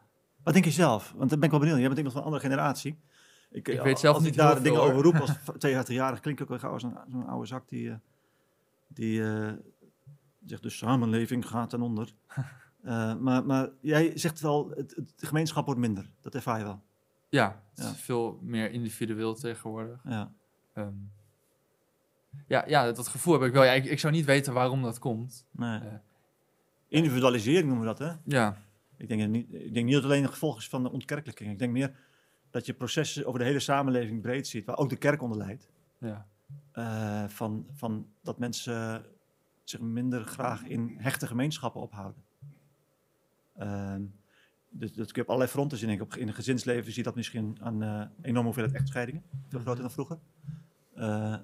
A: wat denk je zelf? Want dan ben ik wel benieuwd. Jij bent iemand van een andere generatie. Ik,
B: Ik
A: eh,
B: weet zelf
A: als
B: niet
A: ik daar dingen over roep als 52-jarig, klinkt ook wel gauw als een- zo'n oude zak die, eh, die eh, zegt de samenleving gaat ten onder. [laughs] Eh, maar, maar jij zegt wel, het, het, de gemeenschap wordt minder. Dat ervaar je wel.
B: Ja, het
A: Ja.
B: is veel meer individueel tegenwoordig.
A: Ja.
B: Ehm, ja, ja, dat gevoel heb ik wel. Ja, ik, ik zou niet weten waarom dat komt.
A: Nee.
B: Eh.
A: Individualisering noemen we dat, hè?
B: Ja,
A: Ik denk, niet, ik denk niet dat het alleen een gevolg is van de ontkerkelijking. Ik denk meer dat je processen over de hele samenleving breed ziet, waar ook de kerk onder leidt.
B: ja,
A: eh, van, van dat mensen zich minder graag in hechte gemeenschappen ophouden. Dus dat kun je op allerlei fronten zien. Op, in het gezinsleven zie je dat misschien aan eh enorme hoeveelheid echtscheidingen, veel groter dan vroeger. Eh,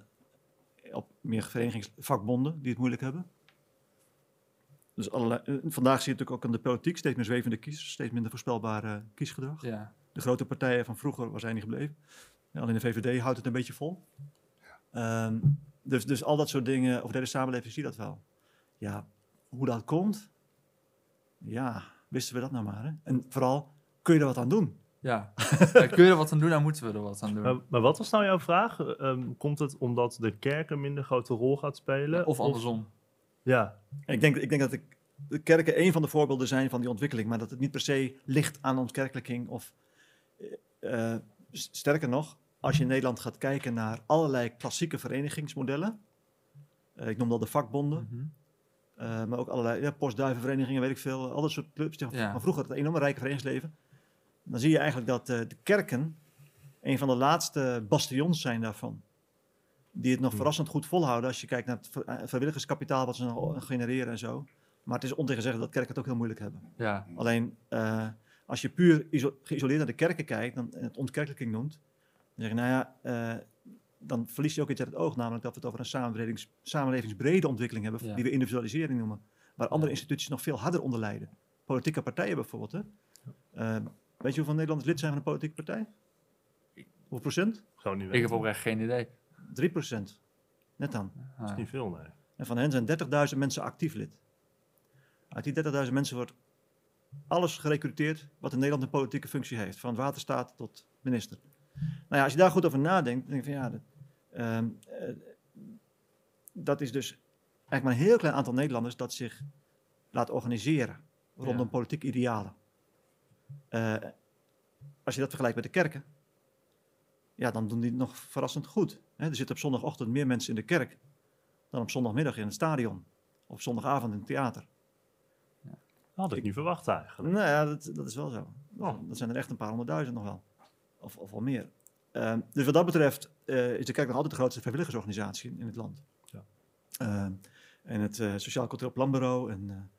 A: op meer verenigingsvakbonden die het moeilijk hebben. Dus allerlei, vandaag zie je natuurlijk ook aan de politiek steeds meer zwevende kiezers, steeds minder voorspelbaar eh, kiesgedrag.
B: ja.
A: De grote partijen van vroeger, waar zijn die gebleven? Ja, alleen de VVD houdt het een beetje vol. Ehm, dus, dus al dat soort dingen, over de hele samenleving zie je dat wel. Ja, hoe dat komt? Ja, wisten we dat nou maar. Hè? En vooral, kun je er wat aan doen?
B: ja. [laughs] Ja, kun je er wat aan doen, dan moeten we er wat aan doen.
C: Maar, maar wat was nou jouw vraag? Ehm, komt het omdat de kerk een minder grote rol gaat spelen?
B: of andersom.
C: Ja,
A: En ik denk, ik denk dat de, de kerken een van de voorbeelden zijn van die ontwikkeling, maar dat het niet per se ligt aan ontkerkelijking. Of, eh, eh, sterker nog, als je in Nederland gaat kijken naar allerlei klassieke verenigingsmodellen, eh, ik noem al de vakbonden,
B: Mhm.
A: eh, maar ook allerlei ja, postduivenverenigingen, weet ik veel, al dat soort clubs
B: Ja.
A: van vroeger, het enorme rijke verenigingsleven. Dan zie je eigenlijk dat eh, de kerken een van de laatste bastions zijn daarvan. Die het nog verrassend goed volhouden als je kijkt naar het ver- vrijwilligerskapitaal wat ze nog genereren en zo. Maar het is ontegenzegd dat kerken het ook heel moeilijk hebben.
B: Ja,
A: Alleen als je puur geïsoleerd naar de kerken kijkt dan, en het ontkerkelijking noemt, dan zeg je, nou ja, eh, dan verlies je ook iets uit het oog, namelijk dat we het over een samenlevings, samenlevingsbrede ontwikkeling hebben,
B: Ja.
A: die we individualisering noemen, waar andere instituties nog veel harder onder lijden. Politieke partijen bijvoorbeeld. Hè? Eh, weet je hoeveel Nederlanders lid zijn van een politieke partij? Hoeveel procent?
C: gewoon niet
B: ik
C: weten.
B: heb oprecht geen idee.
A: 3 procent. Net dan.
C: Dat is
B: Ah,
C: niet veel, nee.
A: En van hen zijn 30.000 mensen actief lid. Uit die 30.000 mensen wordt alles gerecruiteerd wat in Nederland een politieke functie heeft. Van waterstaat tot minister. Nou ja, als je daar goed over nadenkt, dan denk je van ja, dat, ehm, eh, dat is dus eigenlijk maar een heel klein aantal Nederlanders dat zich laat organiseren rondom
B: Ja.
A: politieke idealen. Eh, als je dat vergelijkt met de kerken, ja, dan doen die het nog verrassend goed. Hè, er zitten op zondagochtend meer mensen in de kerk dan op zondagmiddag in het stadion. Of zondagavond in het theater.
C: Had ik niet verwacht eigenlijk.
A: Nou ja, dat, dat is wel zo. Dat,
C: Oh.
A: dat zijn er echt een paar honderdduizend nog wel. Of, of wel meer. Ehm, dus wat dat betreft eh, is de kerk nog altijd de grootste vrijwilligersorganisatie in, het land.
C: Ja.
A: Ehm, en het eh, Sociaal Cultureel Planbureau en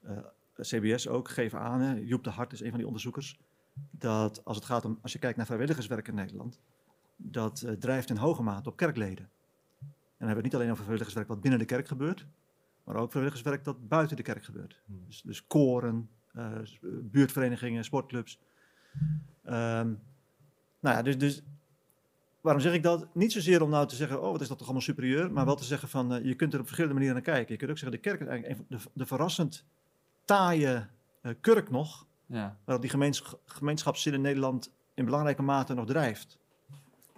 A: eh, CBS ook geven aan, hè, Joep de Hart is een van die onderzoekers, dat als het gaat om, als je kijkt naar vrijwilligerswerk in Nederland, dat drijft in hoge mate op kerkleden. En dan hebben we het niet alleen over vrijwilligerswerk wat binnen de kerk gebeurt, maar ook vrijwilligerswerk dat buiten de kerk gebeurt.
C: Hmm.
A: Dus, dus koren, buurtverenigingen, sportclubs. Ehm, nou ja, dus, dus waarom zeg ik dat? Niet zozeer om nou te zeggen, oh wat is dat toch allemaal superieur, maar wel te zeggen van, eh, je kunt er op verschillende manieren naar kijken. Je kunt ook zeggen, de kerk is eigenlijk een van de, de verrassend taaie eh, kurk nog,
B: ja,
A: waarop die gemeens, gemeenschapszin in Nederland in belangrijke mate nog drijft.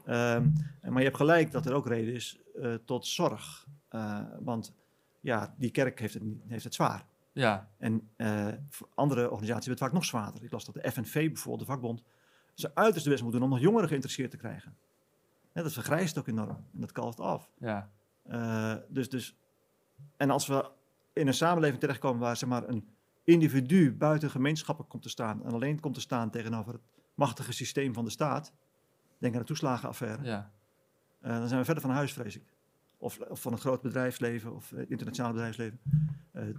A: Ehm, maar je hebt gelijk dat er ook reden is eh, tot zorg. Want ja, die kerk heeft het, niet- heeft het zwaar.
B: ja,
A: En andere organisaties hebben het vaak nog zwaarder. Ik las dat de FNV bijvoorbeeld, de vakbond, zijn uiterste best moet doen om nog jongeren geïnteresseerd te krijgen. Ja, dat vergrijst ook enorm en dat kalft af.
B: ja,
A: Eh, dus, dus, en als we in een samenleving terechtkomen waar zeg maar, een individu buiten gemeenschappen komt te staan en alleen komt te staan tegenover het machtige systeem van de staat, denk aan de toeslagenaffaire,
B: ja,
A: eh, dan zijn we verder van huis, vrees ik. Of, of van het groot bedrijfsleven of eh, internationaal bedrijfsleven,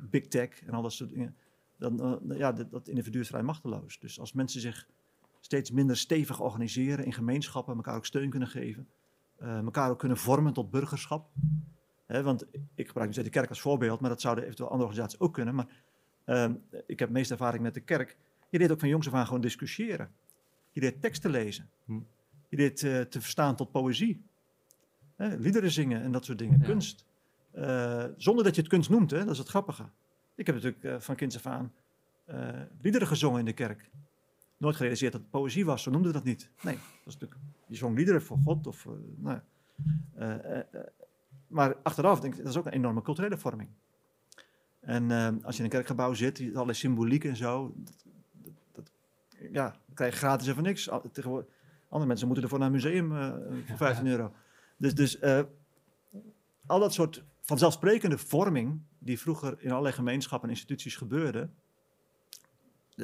A: big tech en al dat soort dingen. Dan, ja, dat, dat individu is vrij machteloos. Dus als mensen zich steeds minder stevig organiseren in gemeenschappen, elkaar ook steun kunnen geven, eh, elkaar ook kunnen vormen tot burgerschap. Hè, want ik gebruik nu steeds de kerk als voorbeeld, maar dat zouden eventueel andere organisaties ook kunnen. Maar ehm, ik heb de meeste ervaring met de kerk. Je leert ook van jongs af aan gewoon discussiëren. Je leert teksten lezen.
C: Hm.
A: Je leert eh, te verstaan tot poëzie. Hè, liederen zingen en dat soort dingen.
B: Ja.
A: Kunst. Eh, zonder dat je het kunst noemt, hè? dat is het grappige. Ik heb natuurlijk eh, van kinds af aan eh, liederen gezongen in de kerk. Nooit gerealiseerd dat het poëzie was, zo noemden we dat niet. Nee, dat is natuurlijk, je zong liederen voor God. Of, eh, nou. Eh, eh, maar achteraf denk ik, dat is ook een enorme culturele vorming. En als je in een kerkgebouw zit, allerlei symboliek en zo. Dat, dat, dat- ja, krijg je gratis en voor niks. Tegenwoordig, andere mensen moeten ervoor naar een museum voor [laughs] 15 euro. Dus, dus al dat soort vanzelfsprekende vorming, die vroeger in allerlei gemeenschappen en instituties gebeurde,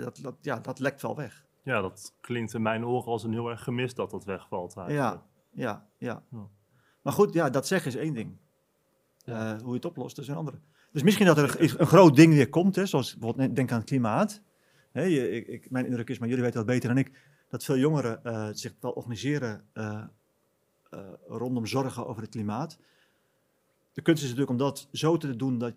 A: dat, dat, ja, dat lekt wel weg.
C: Ja, dat klinkt in mijn oren als een heel erg gemist dat dat wegvalt eigenlijk.
A: Ja, ja, ja.
C: Ja.
A: Maar goed, ja, dat zeggen is één ding.
B: Ja.
A: Eh, hoe je het oplost is een andere. Dus misschien dat er een, een groot ding weer komt, hè, zoals bijvoorbeeld, denk aan het klimaat. Hè, je, ik, ik, mijn indruk is, maar jullie weten dat beter dan ik, dat veel jongeren eh, zich wel organiseren eh, eh, rondom zorgen over het klimaat. De kunst is natuurlijk om dat zo te doen, dat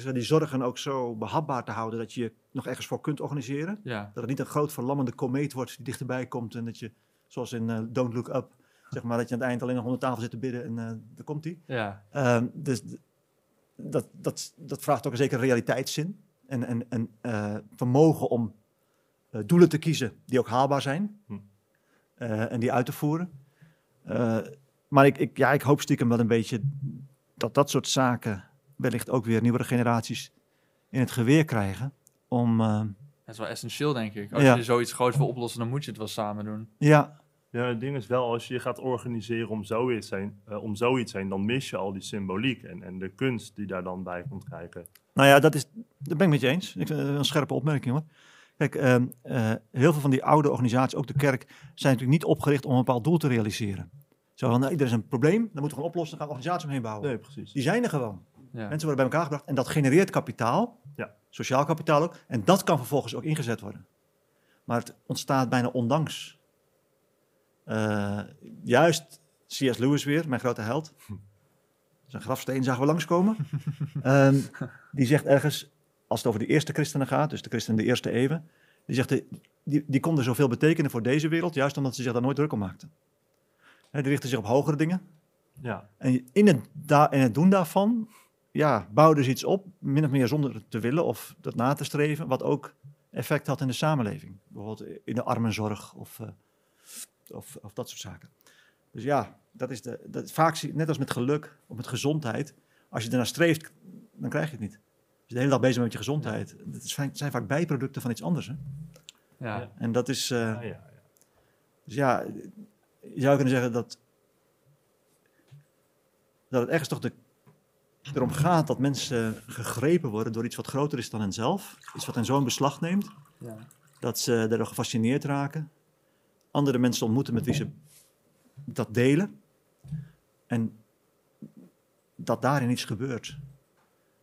A: ze die zorgen ook zo behapbaar te houden, dat je je nog ergens voor kunt organiseren.
B: ja,
A: Dat het niet een groot verlammende komeet wordt die dichterbij komt en dat je, zoals in eh, Don't Look Up, zeg maar, dat je aan het eind alleen nog onder tafel zit te bidden en eh daar komt die.
B: ja,
A: Ehm, dus dat, dat, dat vraagt ook een zekere realiteitszin en, en, en vermogen om doelen te kiezen die ook haalbaar zijn
C: Hm.
A: en die uit te voeren. Maar ik, ik, ja, ik hoop stiekem wel een beetje dat dat soort zaken wellicht ook weer nieuwere generaties in het geweer krijgen. Om, eh,
B: Dat is wel essentieel, denk ik. Als
A: Ja.
B: je zoiets groots wil oplossen, dan moet je het wel samen doen.
A: ja,
C: Ja, het ding is wel, als je je gaat organiseren om zoiets heen, eh, om zoiets heen dan mis je al die symboliek en, en de kunst die daar dan bij komt kijken.
A: nou ja, dat, is, dat ben ik met je eens. Ik vind het een scherpe opmerking hoor. Kijk, ehm, eh, heel veel van die oude organisaties, ook de kerk, zijn natuurlijk niet opgericht om een bepaald doel te realiseren. Zo van, nou, er is een probleem, dan moeten we gewoon oplossen, dan gaan we een organisatie omheen bouwen.
C: Nee, precies.
A: Die zijn er gewoon.
B: Ja.
A: Mensen worden bij elkaar gebracht en dat genereert kapitaal,
C: Ja.
A: sociaal kapitaal ook, en dat kan vervolgens ook ingezet worden. Maar het ontstaat bijna ondanks. Eh, juist C.S. Lewis weer, mijn grote held. [laughs] Zijn grafsteen zagen we langskomen. Ehm, die zegt ergens, als het over de eerste christenen gaat, dus de christenen de eerste eeuwen, die zegt, de- die, die konden zoveel betekenen voor deze wereld, juist omdat ze zich daar nooit druk om maakten. Die richten zich op hogere dingen,
C: Ja,
A: en in het, da in het doen daarvan, ja, bouwden ze iets op, min of meer zonder het te willen of dat na te streven, wat ook effect had in de samenleving. Bijvoorbeeld in de armenzorg of, eh, of, of dat soort zaken. Dus ja, dat is de, dat, vaak, zie- net als met geluk of met gezondheid, als je ernaar streeft, dan krijg je het niet. Als je de hele dag bezig bent met je gezondheid, het zijn, zijn vaak bijproducten van iets anders. Hè?
B: Ja.
A: En dat is, eh,
C: ja, ja, ja.
A: dus ja, je zou kunnen zeggen dat, dat het ergens toch de, erom gaat dat mensen gegrepen worden door iets wat groter is dan henzelf. Iets wat hen zo in beslag neemt,
B: Ja.
A: dat ze daardoor gefascineerd raken. Andere mensen ontmoeten met wie ze dat delen. En dat daarin iets gebeurt.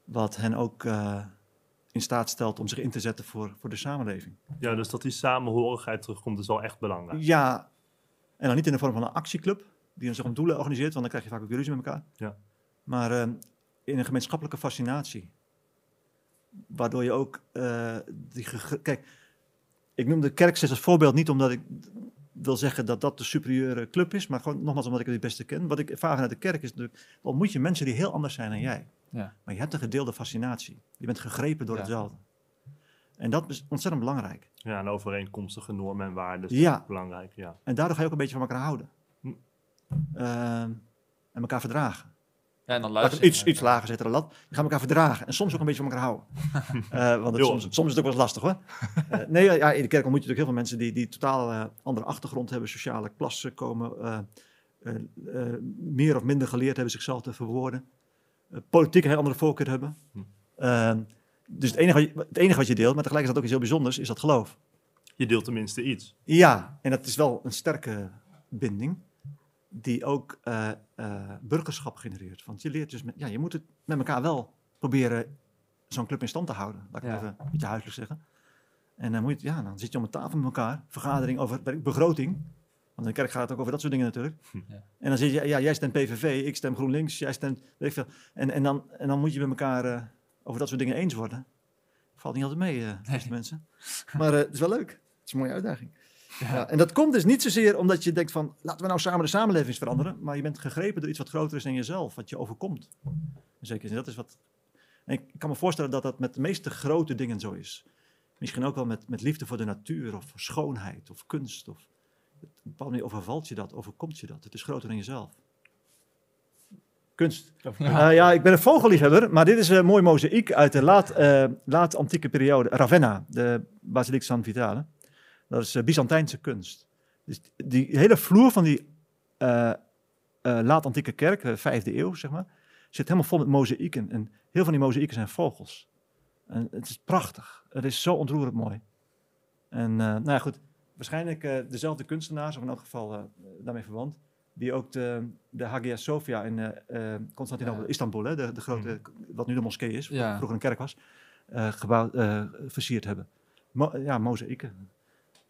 A: Wat hen ook eh, in staat stelt om zich in te zetten voor, voor de samenleving.
C: ja, dus dat die samenhorigheid terugkomt is wel echt belangrijk.
A: Ja, en dan niet in de vorm van een actieclub, die zich om doelen organiseert, want dan krijg je vaak ook ruzie met elkaar.
C: Ja.
A: Maar eh, in een gemeenschappelijke fascinatie. Waardoor je ook eh, die. Kijk, ik noem de kerk steeds als voorbeeld niet omdat ik wil zeggen dat dat de superieure club is, maar gewoon nogmaals omdat ik het het beste ken. Wat ik ervaar vanuit de kerk is natuurlijk, dan ontmoet je mensen die heel anders zijn dan jij.
B: Ja.
A: Maar je hebt een gedeelde fascinatie. Je bent gegrepen door
B: Ja.
A: hetzelfde. En dat is ontzettend belangrijk.
C: Ja, en overeenkomstige normen en waarden is
A: Ja.
C: belangrijk. Ja.
A: En daardoor ga je ook een beetje van elkaar houden.
C: Hm.
A: Ehm, en elkaar verdragen.
B: Ja, en dan luister
A: iets, iets lager zetten dan lat. Je gaat elkaar verdragen. En soms ook een beetje van elkaar houden. [laughs] Eh, want het, soms, soms is het ook wel eens lastig hoor. [laughs] Eh, nee, ja, in de kerk ontmoet je natuurlijk heel veel mensen die, die totaal eh, andere achtergrond hebben. Sociale klassen komen. eh, eh, eh, meer of minder geleerd hebben zichzelf te verwoorden. politiek een heel andere voorkeur hebben.
C: Hm.
A: Dus het enige, wat je, het enige wat je deelt, maar tegelijkertijd ook iets heel bijzonders, is dat geloof.
C: Je deelt tenminste iets.
A: Ja, en dat is wel een sterke binding die ook eh, eh, burgerschap genereert. Want je leert dus, met, ja, je moet het met elkaar wel proberen zo'n club in stand te houden. Laat ik
B: Ja.
A: even een beetje huiselijk zeggen. En dan, moet je, ja, dan zit je om een tafel met elkaar, vergadering over begroting. Want in de kerk gaat het ook over dat soort dingen natuurlijk.
B: Ja.
A: En dan zit je, ja, jij stemt PVV, ik stem GroenLinks, jij stemt, weet ik veel. En, en, dan, en dan moet je met elkaar eh, over dat soort dingen eens worden. Valt niet altijd mee, eh beste mensen. [laughs] Maar eh, het is wel leuk. Het is een mooie uitdaging. Ja. en dat komt dus niet zozeer omdat je denkt van, laten we nou samen de samenleving veranderen. Maar je bent gegrepen door iets wat groter is dan jezelf, wat je overkomt. Zin, dat is wat... En ik kan me voorstellen dat dat met de meeste grote dingen zo is. Misschien ook wel met, met liefde voor de natuur, of voor schoonheid, of kunst. Of, op een bepaalde manier overvalt je dat, overkomt je dat. Het is groter dan jezelf. Kunst. Ja. ja, ik ben een vogelliefhebber, maar dit is een mooi mozaïek uit de laat, eh, laat antieke periode. Ravenna, de basiliek San Vitale. Dat is eh, Byzantijnse kunst. Dus die hele vloer van die eh, eh, laat antieke kerk, de vijfde eeuw zeg maar, zit helemaal vol met mozaïeken. En heel van die mozaïeken zijn vogels. En het is prachtig. Het is zo ontroerend mooi. En eh, nou ja, goed, waarschijnlijk eh, dezelfde kunstenaars, of in elk geval eh, daarmee verwant, die ook de, de Hagia Sophia in eh, Constantinopel,
B: Ja.
A: Istanbul, hè, de, de grote, wat nu de moskee is,
B: Ja.
A: vroeger een kerk was, eh, gebouwd, versierd hebben. Mo- ja, mozaïeken.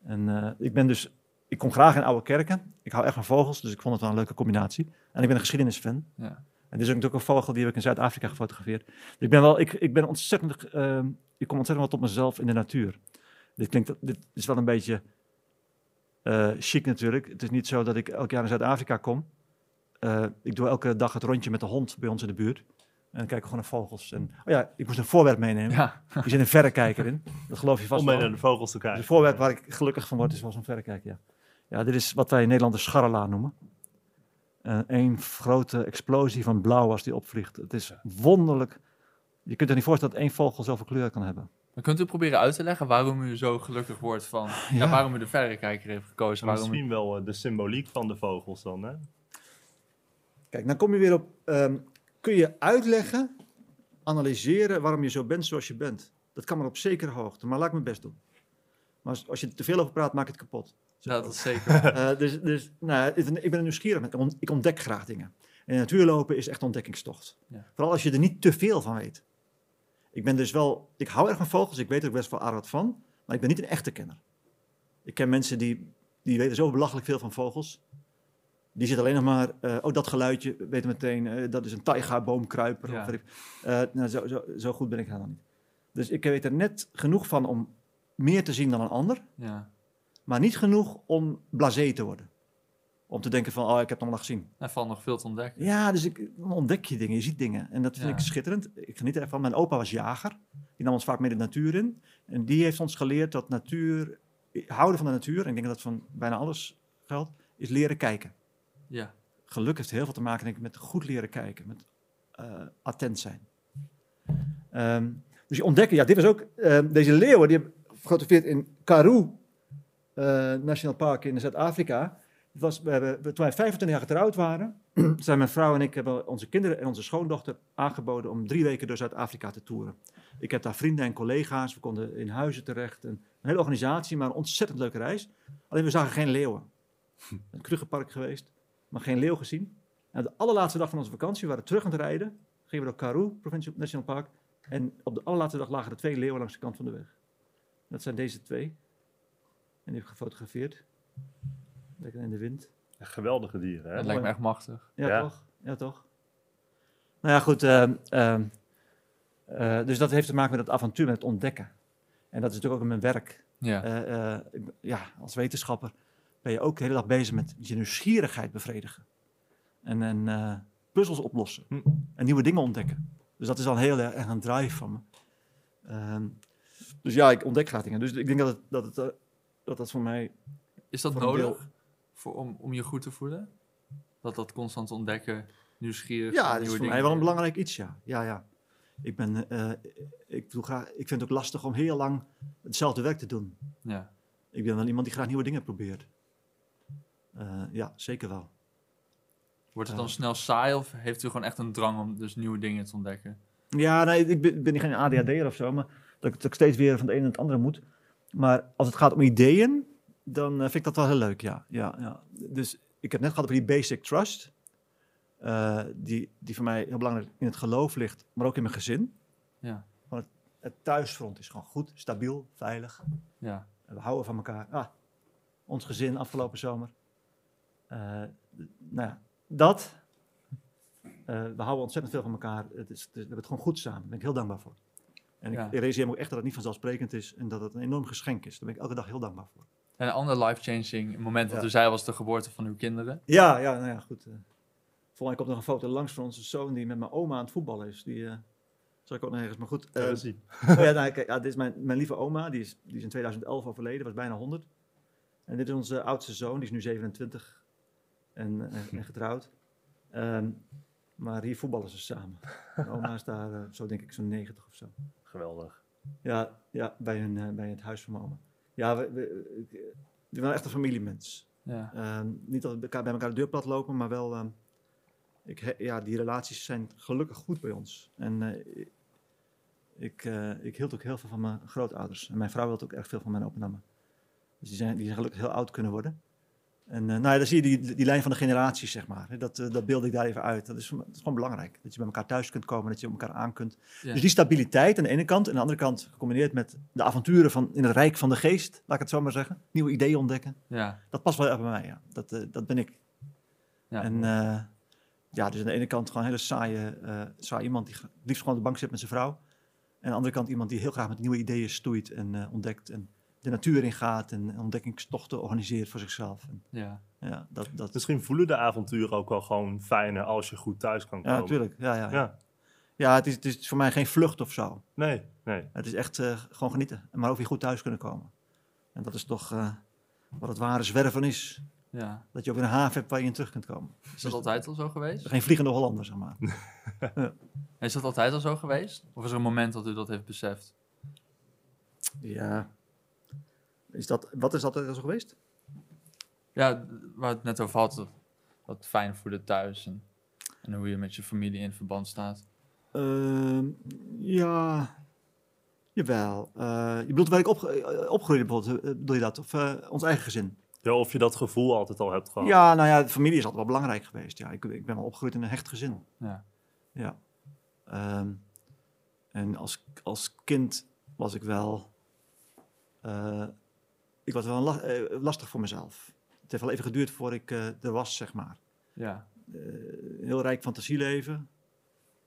A: En ik ben dus, ik kom graag in oude kerken. Ik hou echt van vogels, dus ik vond het wel een leuke combinatie. En ik ben een geschiedenisfan.
B: Ja.
A: En dit is ook natuurlijk een vogel die heb ik in Zuid-Afrika gefotografeerd. Dus ik ben wel, ik, ik ben ontzettend, ik kom ontzettend wel tot mezelf in de natuur. Dit klinkt, dit is wel een beetje eh, chic natuurlijk. Het is niet zo dat ik elk jaar naar Zuid-Afrika kom. Eh, ik doe elke dag het rondje met de hond bij ons in de buurt. En dan kijken we gewoon naar vogels. En, oh ja, ik moest een voorwerp meenemen.
B: Ja.
A: Er zit een verrekijker in. Dat geloof je vast
C: Om mee naar de vogels te
A: Dus
C: kijken.
A: een voorwerp waar ik gelukkig van word is wel zo'n verrekijker, ja. Ja, dit is wat wij in Nederland de scharrela noemen. Een een grote explosie van blauw als die opvliegt. Het is wonderlijk Je kunt je niet voorstellen dat één vogel zoveel kleur kan hebben.
B: Dan kunt u proberen uit te leggen waarom u zo gelukkig wordt van... [laughs] Ja,
A: Ja.
B: waarom u de verrekijker heeft gekozen. Waarom u-
C: Misschien wel eh, de symboliek van de vogels dan, hè?
A: Kijk, dan kom je weer op, ehm, kun je uitleggen, analyseren waarom je zo bent zoals je bent. Dat kan maar op zekere hoogte, maar laat ik mijn best doen. Maar als, als je er te veel over praat, maak je het kapot.
B: Ja, dat is zeker. [laughs]
A: Eh, dus dus nou, ik ik ben een nieuwsgierig, ik ontdek graag dingen. En natuurlopen is echt ontdekkingstocht.
B: Ja.
A: Vooral als je er niet te veel van weet. Ik ben dus wel, ik hou erg van vogels, ik weet er ook best wel aardig wat van, maar ik ben niet een echte kenner. Ik ken mensen die, die weten zo belachelijk veel van vogels. Die zitten alleen nog maar, eh, oh dat geluidje, weten meteen, eh, dat is een taiga-boomkruiper.
B: Ja.
A: Of, weet eh, nou, zo, zo, zo goed ben ik helemaal niet. Dus ik weet er net genoeg van om meer te zien dan een ander.
B: Ja.
A: Maar niet genoeg om blasé te worden. Om te denken van, oh, ik heb het allemaal gezien.
B: Er valt nog veel te ontdekken.
A: Ja, dus ik, dan ontdek je dingen, je ziet dingen. En dat vind
B: Ja.
A: ik schitterend. Ik geniet ervan. Mijn opa was jager. Die nam ons vaak mee de natuur in. En die heeft ons geleerd dat natuur, houden van de natuur, en ik denk dat dat van bijna alles geldt, is leren kijken.
B: Ja.
A: Geluk heeft heel veel te maken denk ik, met goed leren kijken, met eh, attent zijn. Ehm, dus je ontdekken, ja, dit was ook, ehm, deze leeuwen, die hebben gefotografeerd in Karoo eh, National Park in Zuid-Afrika. We toen wij 25 jaar getrouwd waren, [clears throat] zijn mijn vrouw en ik hebben onze kinderen en onze schoondochter aangeboden om drie weken door Zuid-Afrika te toeren. Ik heb daar vrienden en collega's, we konden in huizen terecht, een, hele organisatie, maar een ontzettend leuke reis. Alleen we zagen geen leeuwen. [laughs] Een Krugerpark geweest, maar geen leeuw gezien. En de allerlaatste dag van onze vakantie, we waren terug aan het rijden, gingen we door Karoo Provincial National Park. En op de allerlaatste dag lagen er twee leeuwen langs de kant van de weg. Dat zijn deze twee. En die heb ik gefotografeerd. Lekker in de wind.
C: Geweldige dieren, hè?
B: Dat lijkt me echt machtig.
A: Ja,
C: Ja.
A: toch? Ja, toch? Nou ja, goed. ehm, ehm, eh, dus dat heeft te maken met het avontuur, met het ontdekken. En dat is natuurlijk ook in mijn werk.
B: Ja.
A: Eh, eh, ja, als wetenschapper ben je ook de hele dag bezig met je nieuwsgierigheid bevredigen. En, en eh, puzzels oplossen.
C: Hm.
A: En nieuwe dingen ontdekken. Dus dat is al heel erg een drive van me. Ehm, dus ja, ik ontdek graag dingen. Dus ik denk dat het, dat, het, dat, dat voor mij...
B: Is dat nodig voor, om, om je goed te voelen? Dat dat constant ontdekken, nieuwsgierig
A: Ja, dat is voor mij wel een belangrijk iets, ja. ja, ja. Ik, ben, eh, ik, doe graag, ik vind het ook lastig om heel lang hetzelfde werk te doen.
B: Ja.
A: Ik ben wel iemand die graag nieuwe dingen probeert. Eh, ja, zeker wel.
B: Wordt het
A: Ja.
B: dan snel saai of heeft u gewoon echt een drang om dus nieuwe dingen te ontdekken?
A: Ja, nee, ik ben, ben geen ADHD'er of zo, maar dat, ik- dat ik steeds weer van de een naar het andere moet. Maar als het gaat om ideeën, dan eh, vind ik dat wel heel leuk, ja. ja, ja. Dus ik heb net gehad over die basic trust. eh, die, die voor mij heel belangrijk in het geloof ligt, maar ook in mijn gezin.
B: Ja.
A: Het thuisfront is gewoon goed, stabiel, veilig.
B: Ja.
A: We houden van elkaar. Ah, ons gezin afgelopen zomer. Eh, nou ja, dat. We houden ontzettend veel van elkaar. Het is, het we hebben het gewoon goed samen. Daar ben ik heel dankbaar voor. En
B: Ja.
A: ik realiseer me ook echt dat het niet vanzelfsprekend is en dat het een enorm geschenk is. Daar ben ik elke dag heel dankbaar voor.
B: En een ander life-changing moment
A: Ja.
B: u zei was de geboorte van uw kinderen.
A: Ja, ja, nou ja, goed. eh volgens mij komt nog een foto langs van onze zoon die met mijn oma aan het voetballen is. Die uh, zag ik ook nog ergens. Maar goed. eh,
C: zien.
A: Oh ja, nou, kijk, ja, dit is mijn, mijn lieve oma, die is, die is in 2011 overleden, was bijna 100. En dit is onze oudste zoon, die is nu 27 en, en, en getrouwd. Ehm, maar hier voetballen ze samen. Mijn oma is daar, eh, zo denk ik, zo'n 90 of zo.
C: Geweldig.
A: Ja, ja bij, hun, eh, bij het huis van mijn oma. Ja, we, we, ik- we zijn echt een familiemens.
B: Ja.
A: Ehm, niet dat we bij elkaar de deur plat lopen, maar wel... ehm, ik, ja, die relaties zijn gelukkig goed bij ons. En eh, ik, eh, ik hield ook heel veel van mijn grootouders. En mijn vrouw hield ook erg veel van mijn oma. Dus die zijn, die zijn gelukkig heel oud kunnen worden. En eh, nou ja, dan zie je die, die lijn van de generaties, zeg maar. Dat, eh, dat beeld ik daar even uit. Dat is, dat is gewoon belangrijk. Dat je bij elkaar thuis kunt komen, dat je op elkaar aan kunt.
B: Ja.
A: Dus die stabiliteit aan de ene kant. En aan de andere kant gecombineerd met de avonturen van, in het rijk van de geest. Laat ik het zo maar zeggen. Nieuwe ideeën ontdekken.
B: Ja.
A: Dat past wel erg bij mij, ja. Dat, eh, dat ben ik.
B: Ja.
A: En ja, dus aan de ene kant gewoon een hele saaie, saai iemand die liefst gewoon op de bank zit met zijn vrouw. En aan de andere kant iemand die heel graag met nieuwe ideeën stoeit en ontdekt. En de natuur ingaat en ontdekkingstochten organiseert voor zichzelf. En,
B: ja.
A: ja, dat, dat,
C: Misschien voelen de avonturen ook wel gewoon fijner als je goed thuis kan komen.
A: ja, natuurlijk. Ja, ja, ja.
C: Ja,
A: ja het, is, het is voor mij geen vlucht of zo.
C: nee, nee.
A: Het is echt eh, gewoon genieten. Maar ook weer goed thuis kunnen komen. En dat is toch eh, wat het ware zwerven is.
B: Ja.
A: Dat je ook weer een haven hebt waar je in terug kunt komen.
B: Is dat altijd al zo geweest?
A: Geen vliegende Hollander, zeg maar. [laughs]
B: Is dat altijd al zo geweest? Of is er een moment dat u dat heeft beseft?
A: Ja. Is dat, wat is dat er zo geweest?
B: Ja, waar het net over had, wat fijn voelde thuis en, en hoe je met je familie in verband staat.
A: Ehm, ja, jawel. Eh, je bedoelt waar ik opge- eh, opgroeide bijvoorbeeld, eh, bedoel je dat? Of ons eigen gezin?
C: Ja, of je dat gevoel altijd al hebt gehad.
A: Ja, nou ja, de familie is altijd wel belangrijk geweest. Ja, ik, ik ben wel opgegroeid in een hecht gezin.
B: Ja.
A: Ja. Ehm, en als, als kind was ik wel... eh, ik was wel la- eh, lastig voor mezelf. Het heeft wel even geduurd voordat ik eh, er was, zeg maar.
B: Ja.
A: Eh, heel rijk fantasieleven,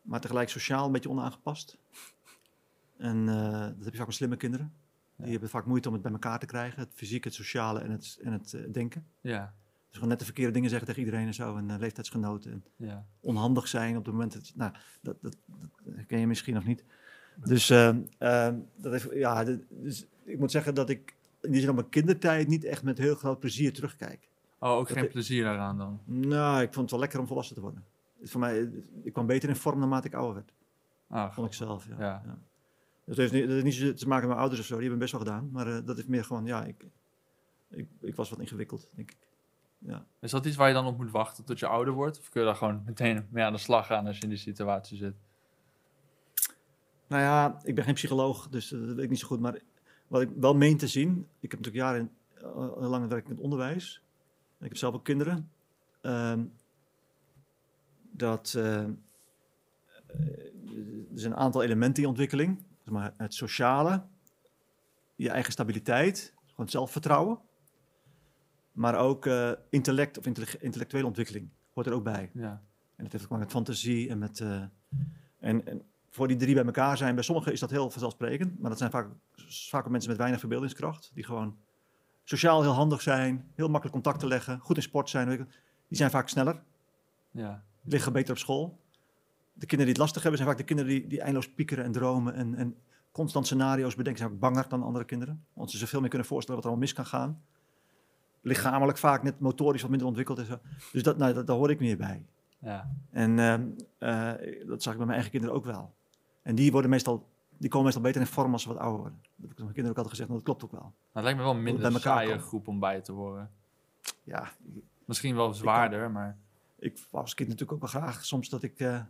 A: maar tegelijk sociaal een beetje onaangepast. En dat heb je vaak met slimme kinderen. Die hebben vaak moeite om het bij elkaar te krijgen. Het fysiek, het sociale en het, en het denken.
B: Ja.
A: Dus gewoon net de verkeerde dingen zeggen tegen iedereen en zo. En leeftijdsgenoten. En
B: Ja.
A: onhandig zijn op het moment dat... Nou, dat, dat, dat ken je misschien nog niet. Dus, eh, dat heeft, ja, dus ik moet zeggen dat ik in op mijn kindertijd niet echt met heel groot plezier terugkijk.
B: Oh, ook
A: Dat
B: geen plezier daaraan dan?
A: Nou, ik vond het wel lekker om volwassen te worden. Het Voor mij, ik kwam beter in vorm naarmate ik ouder werd.
B: Ah,
A: Vond ik zelf, ja.
B: Ja.
A: ja. Dat heeft niet, dat heeft niet te maken met mijn ouders of zo, die hebben best wel gedaan. Maar eh, dat is meer gewoon, ja, ik, ik, ik was wat ingewikkeld, denk ik. Ja.
B: Is dat iets waar je dan op moet wachten tot je ouder wordt? Of kun je daar gewoon meteen mee aan de slag gaan als je in die situatie zit?
A: Nou ja, ik ben geen psycholoog, dus eh, dat weet ik niet zo goed. Maar wat ik wel meen te zien, ik heb natuurlijk jaren uh, lang gewerkt in het onderwijs. Ik heb zelf ook kinderen. ehm, dat eh, eh, er zijn een aantal elementen in ontwikkeling. Zeg maar het sociale, je eigen stabiliteit, gewoon zelfvertrouwen. Maar ook eh, intellect of intelle- intellectuele ontwikkeling hoort er ook bij.
B: Ja.
A: En dat heeft ook met fantasie en met. eh, en, en voor die drie bij elkaar zijn, bij sommigen is dat heel vanzelfsprekend. Maar dat zijn vaak, vaak mensen met weinig verbeeldingskracht. Die gewoon sociaal heel handig zijn, heel makkelijk contact te leggen, goed in sport zijn. Die zijn vaak sneller,
B: Ja.
A: liggen beter op school. De kinderen die het lastig hebben, zijn vaak de kinderen die, die eindeloos piekeren en dromen. En, en constant scenario's bedenken, zijn ook banger dan andere kinderen. Want ze zich veel meer kunnen voorstellen wat er allemaal mis kan gaan. Lichamelijk vaak net motorisch wat minder ontwikkeld zo. Dus dat, nou, dat, daar hoor ik meer bij.
B: Ja.
A: En ehm, eh, dat zag ik bij mijn eigen kinderen ook wel. En die, worden meestal, die komen meestal beter in vorm als ze wat ouder worden. Dat heb ik mijn kinderen ook altijd gezegd, en dat klopt ook wel.
B: Maar het lijkt me wel een minder
A: bij elkaar
B: saaie
A: komen.
B: groep om bij te horen.
A: Ja,
B: Misschien wel zwaarder, maar...
A: ik was als kind natuurlijk ook wel graag soms dat ik eh,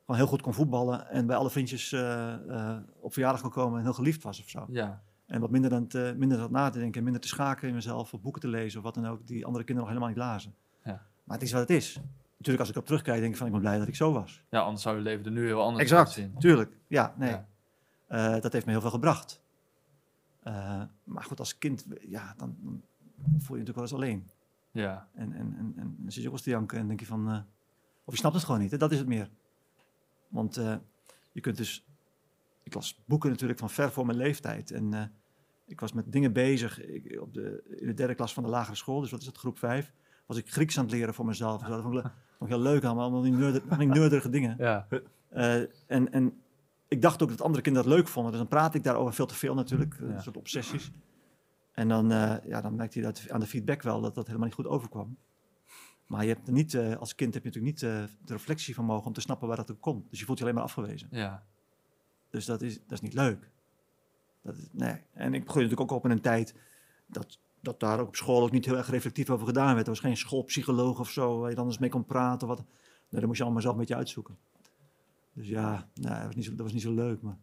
A: gewoon heel goed kon voetballen en bij alle vriendjes eh, eh, op verjaardag kon komen en heel geliefd was of zo.
B: Ja.
A: En wat minder dan te, minder zat na te denken en minder te schaken in mezelf of boeken te lezen of wat dan ook, die andere kinderen nog helemaal niet lazen.
B: Ja.
A: Maar het is wat het is. Natuurlijk, als ik op terugkijk, denk ik van ik ben blij dat ik zo was.
B: ja, anders zou je leven er nu heel anders
A: Exact,
B: uitzien.
A: tuurlijk. Ja, nee.
B: Ja.
A: Eh, dat heeft me heel veel gebracht. Eh, maar goed, als kind, ja, dan, dan voel je je natuurlijk wel eens alleen.
B: Ja.
A: En, en, en, en dan zit je ook wel eens te janken en denk je van... eh, of je snapt het gewoon niet, hè? dat is het meer. Want eh, je kunt dus... Ik las boeken natuurlijk van ver voor mijn leeftijd. En eh, ik was met dingen bezig. Ik, op de, in de derde klas van de lagere school, dus wat is het, groep vijf... was ik Grieks aan het leren voor mezelf. Dus dat vond ik, [laughs] vond ik heel leuk allemaal, allemaal die, nerder, die nerderige dingen.
B: Ja.
A: Eh, en, en ik dacht ook dat andere kinderen dat leuk vonden. Dus dan praat ik daarover veel te veel natuurlijk.
B: Ja.
A: Een soort obsessies. En dan, eh, ja, dan merkte je dat aan de feedback wel dat dat helemaal niet goed overkwam. Maar je hebt niet, eh, als kind heb je natuurlijk niet eh, de reflectie van mogen om te snappen waar dat ook komt. Dus je voelt je alleen maar afgewezen.
B: Ja.
A: Dus dat is, dat is niet leuk. Dat is, nee. En ik groeide natuurlijk ook op in een tijd dat, dat daar ook op school ook niet heel erg reflectief over gedaan werd. Er was geen schoolpsycholoog of zo waar je dan eens mee kon praten. Wat. Nee, dat moest je allemaal zelf een beetje uitzoeken. Dus ja, nou, dat, was niet zo, dat was niet zo leuk. Maar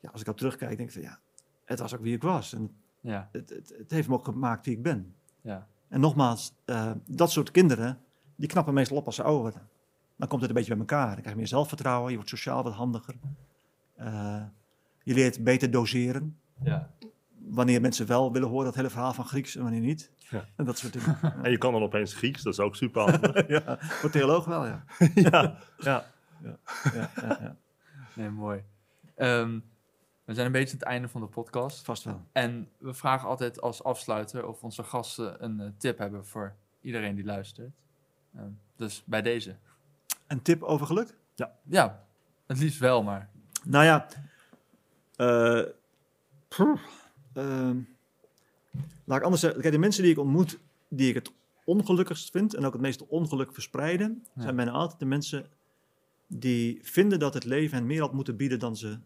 A: ja, als ik op terugkijk, denk ik van ja, het was ook wie ik was. En
B: Ja.
A: het, het, het heeft me ook gemaakt wie ik ben.
B: Ja.
A: En nogmaals, eh, dat soort kinderen, die knappen meestal op als ze ouder worden. Dan komt het een beetje bij elkaar. Dan krijg je meer zelfvertrouwen, je wordt sociaal wat handiger. Eh, je leert beter doseren.
B: Ja.
A: Wanneer mensen wel willen horen dat hele verhaal van Grieks en wanneer niet.
C: Ja.
A: En dat soort [laughs] dingen.
C: En je kan dan opeens Grieks, dat is ook super handig. [laughs]
A: ja, voor theoloog wel, [laughs] ja.
C: ja, ja.
A: ja, ja, ja.
B: Nee, mooi. Ehm, we zijn een beetje aan het einde van de podcast.
A: Vast wel.
B: En we vragen altijd als afsluiter of onze gasten een eh, tip hebben voor iedereen die luistert. Ehm, dus bij deze.
A: Een tip over geluk?
B: Ja, het liefst wel, maar
A: Nou ja, eh, ehm, laat ik anders zeggen. Kijk, de mensen die ik ontmoet, die ik het ongelukkigst vind en ook het meeste ongeluk verspreiden,
B: Ja.
A: zijn bijna altijd de mensen die vinden dat het leven hen meer had moeten bieden dan ze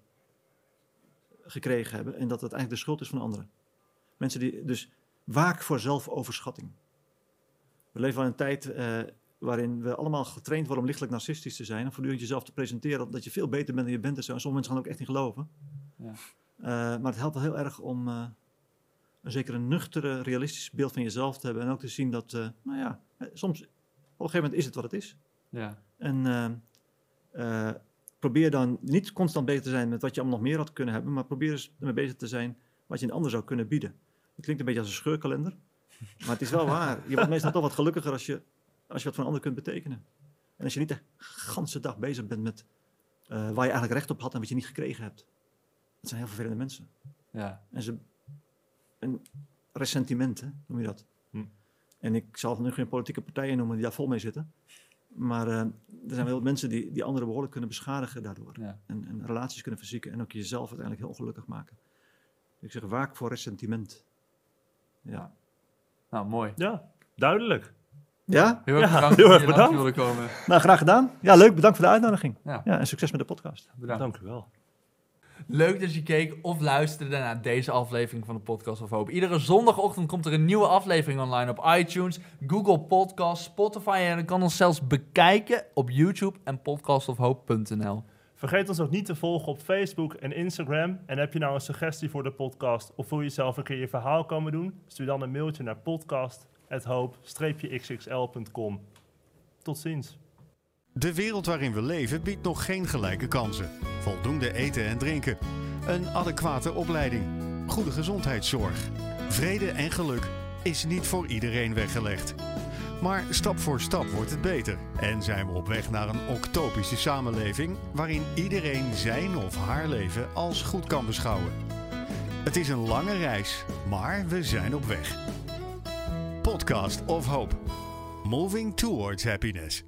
A: gekregen hebben. En dat het eigenlijk de schuld is van anderen. Mensen die dus waak voor zelfoverschatting. We leven al in een tijd eh, waarin we allemaal getraind worden om lichtelijk narcistisch te zijn. En voortdurend jezelf te presenteren dat je veel beter bent dan je bent en zo. En sommige mensen gaan ook echt niet geloven.
B: Ja.
A: Eh, maar het helpt wel heel erg om eh, een zekere nuchtere, realistisch beeld van jezelf te hebben. En ook te zien dat, eh, nou ja, soms op een gegeven moment is het wat het is.
B: Ja.
A: En probeer dan niet constant bezig te zijn met wat je allemaal nog meer had kunnen hebben, maar probeer eens ermee bezig te zijn wat je een ander zou kunnen bieden. Het klinkt een beetje als een scheurkalender, [laughs] maar het is wel waar. Je wordt meestal toch wat gelukkiger als je, als je wat voor een ander kunt betekenen. En als je niet de ganse dag bezig bent met waar je eigenlijk recht op had en wat je niet gekregen hebt. Zijn heel vervelende mensen.
B: Ja.
A: En ze. Een ressentiment, hè, noem je dat.
C: Hm.
A: En ik zal nu geen politieke partijen noemen die daar vol mee zitten. Maar eh, er zijn wel mensen die, die anderen behoorlijk kunnen beschadigen daardoor.
B: Ja.
A: En, en relaties kunnen verzieken en ook jezelf uiteindelijk heel ongelukkig maken. Ik zeg waak voor ressentiment. Ja.
B: Nou, mooi.
C: Ja, duidelijk.
A: Ja?
B: Heel erg
C: Ja,
B: bedankt
C: heel erg bedankt.
B: komen.
A: Nou, graag gedaan. Ja, leuk. Bedankt voor de uitnodiging.
B: Ja,
A: Ja, en succes met de podcast.
B: bedankt.
C: Dank u wel.
B: Leuk dat je keek of luisterde naar deze aflevering van de Podcast of Hoop. Iedere zondagochtend komt er een nieuwe aflevering online op iTunes, Google Podcasts, Spotify en je kan ons zelfs bekijken op YouTube en podcastofhoop.nl.
C: Vergeet ons ook niet te volgen op Facebook en Instagram. En heb je nou een suggestie voor de podcast of wil je zelf een keer je verhaal komen doen? Stuur dan een mailtje naar podcast.hoop-xxl.com. Tot ziens.
D: De wereld waarin we leven biedt nog geen gelijke kansen. Voldoende eten en drinken. Een adequate opleiding. Goede gezondheidszorg. Vrede en geluk is niet voor iedereen weggelegd. Maar stap voor stap wordt het beter. En zijn we op weg naar een octopische samenleving waarin iedereen zijn of haar leven als goed kan beschouwen. Het is een lange reis, maar we zijn op weg. Podcast of Hope. Moving towards happiness.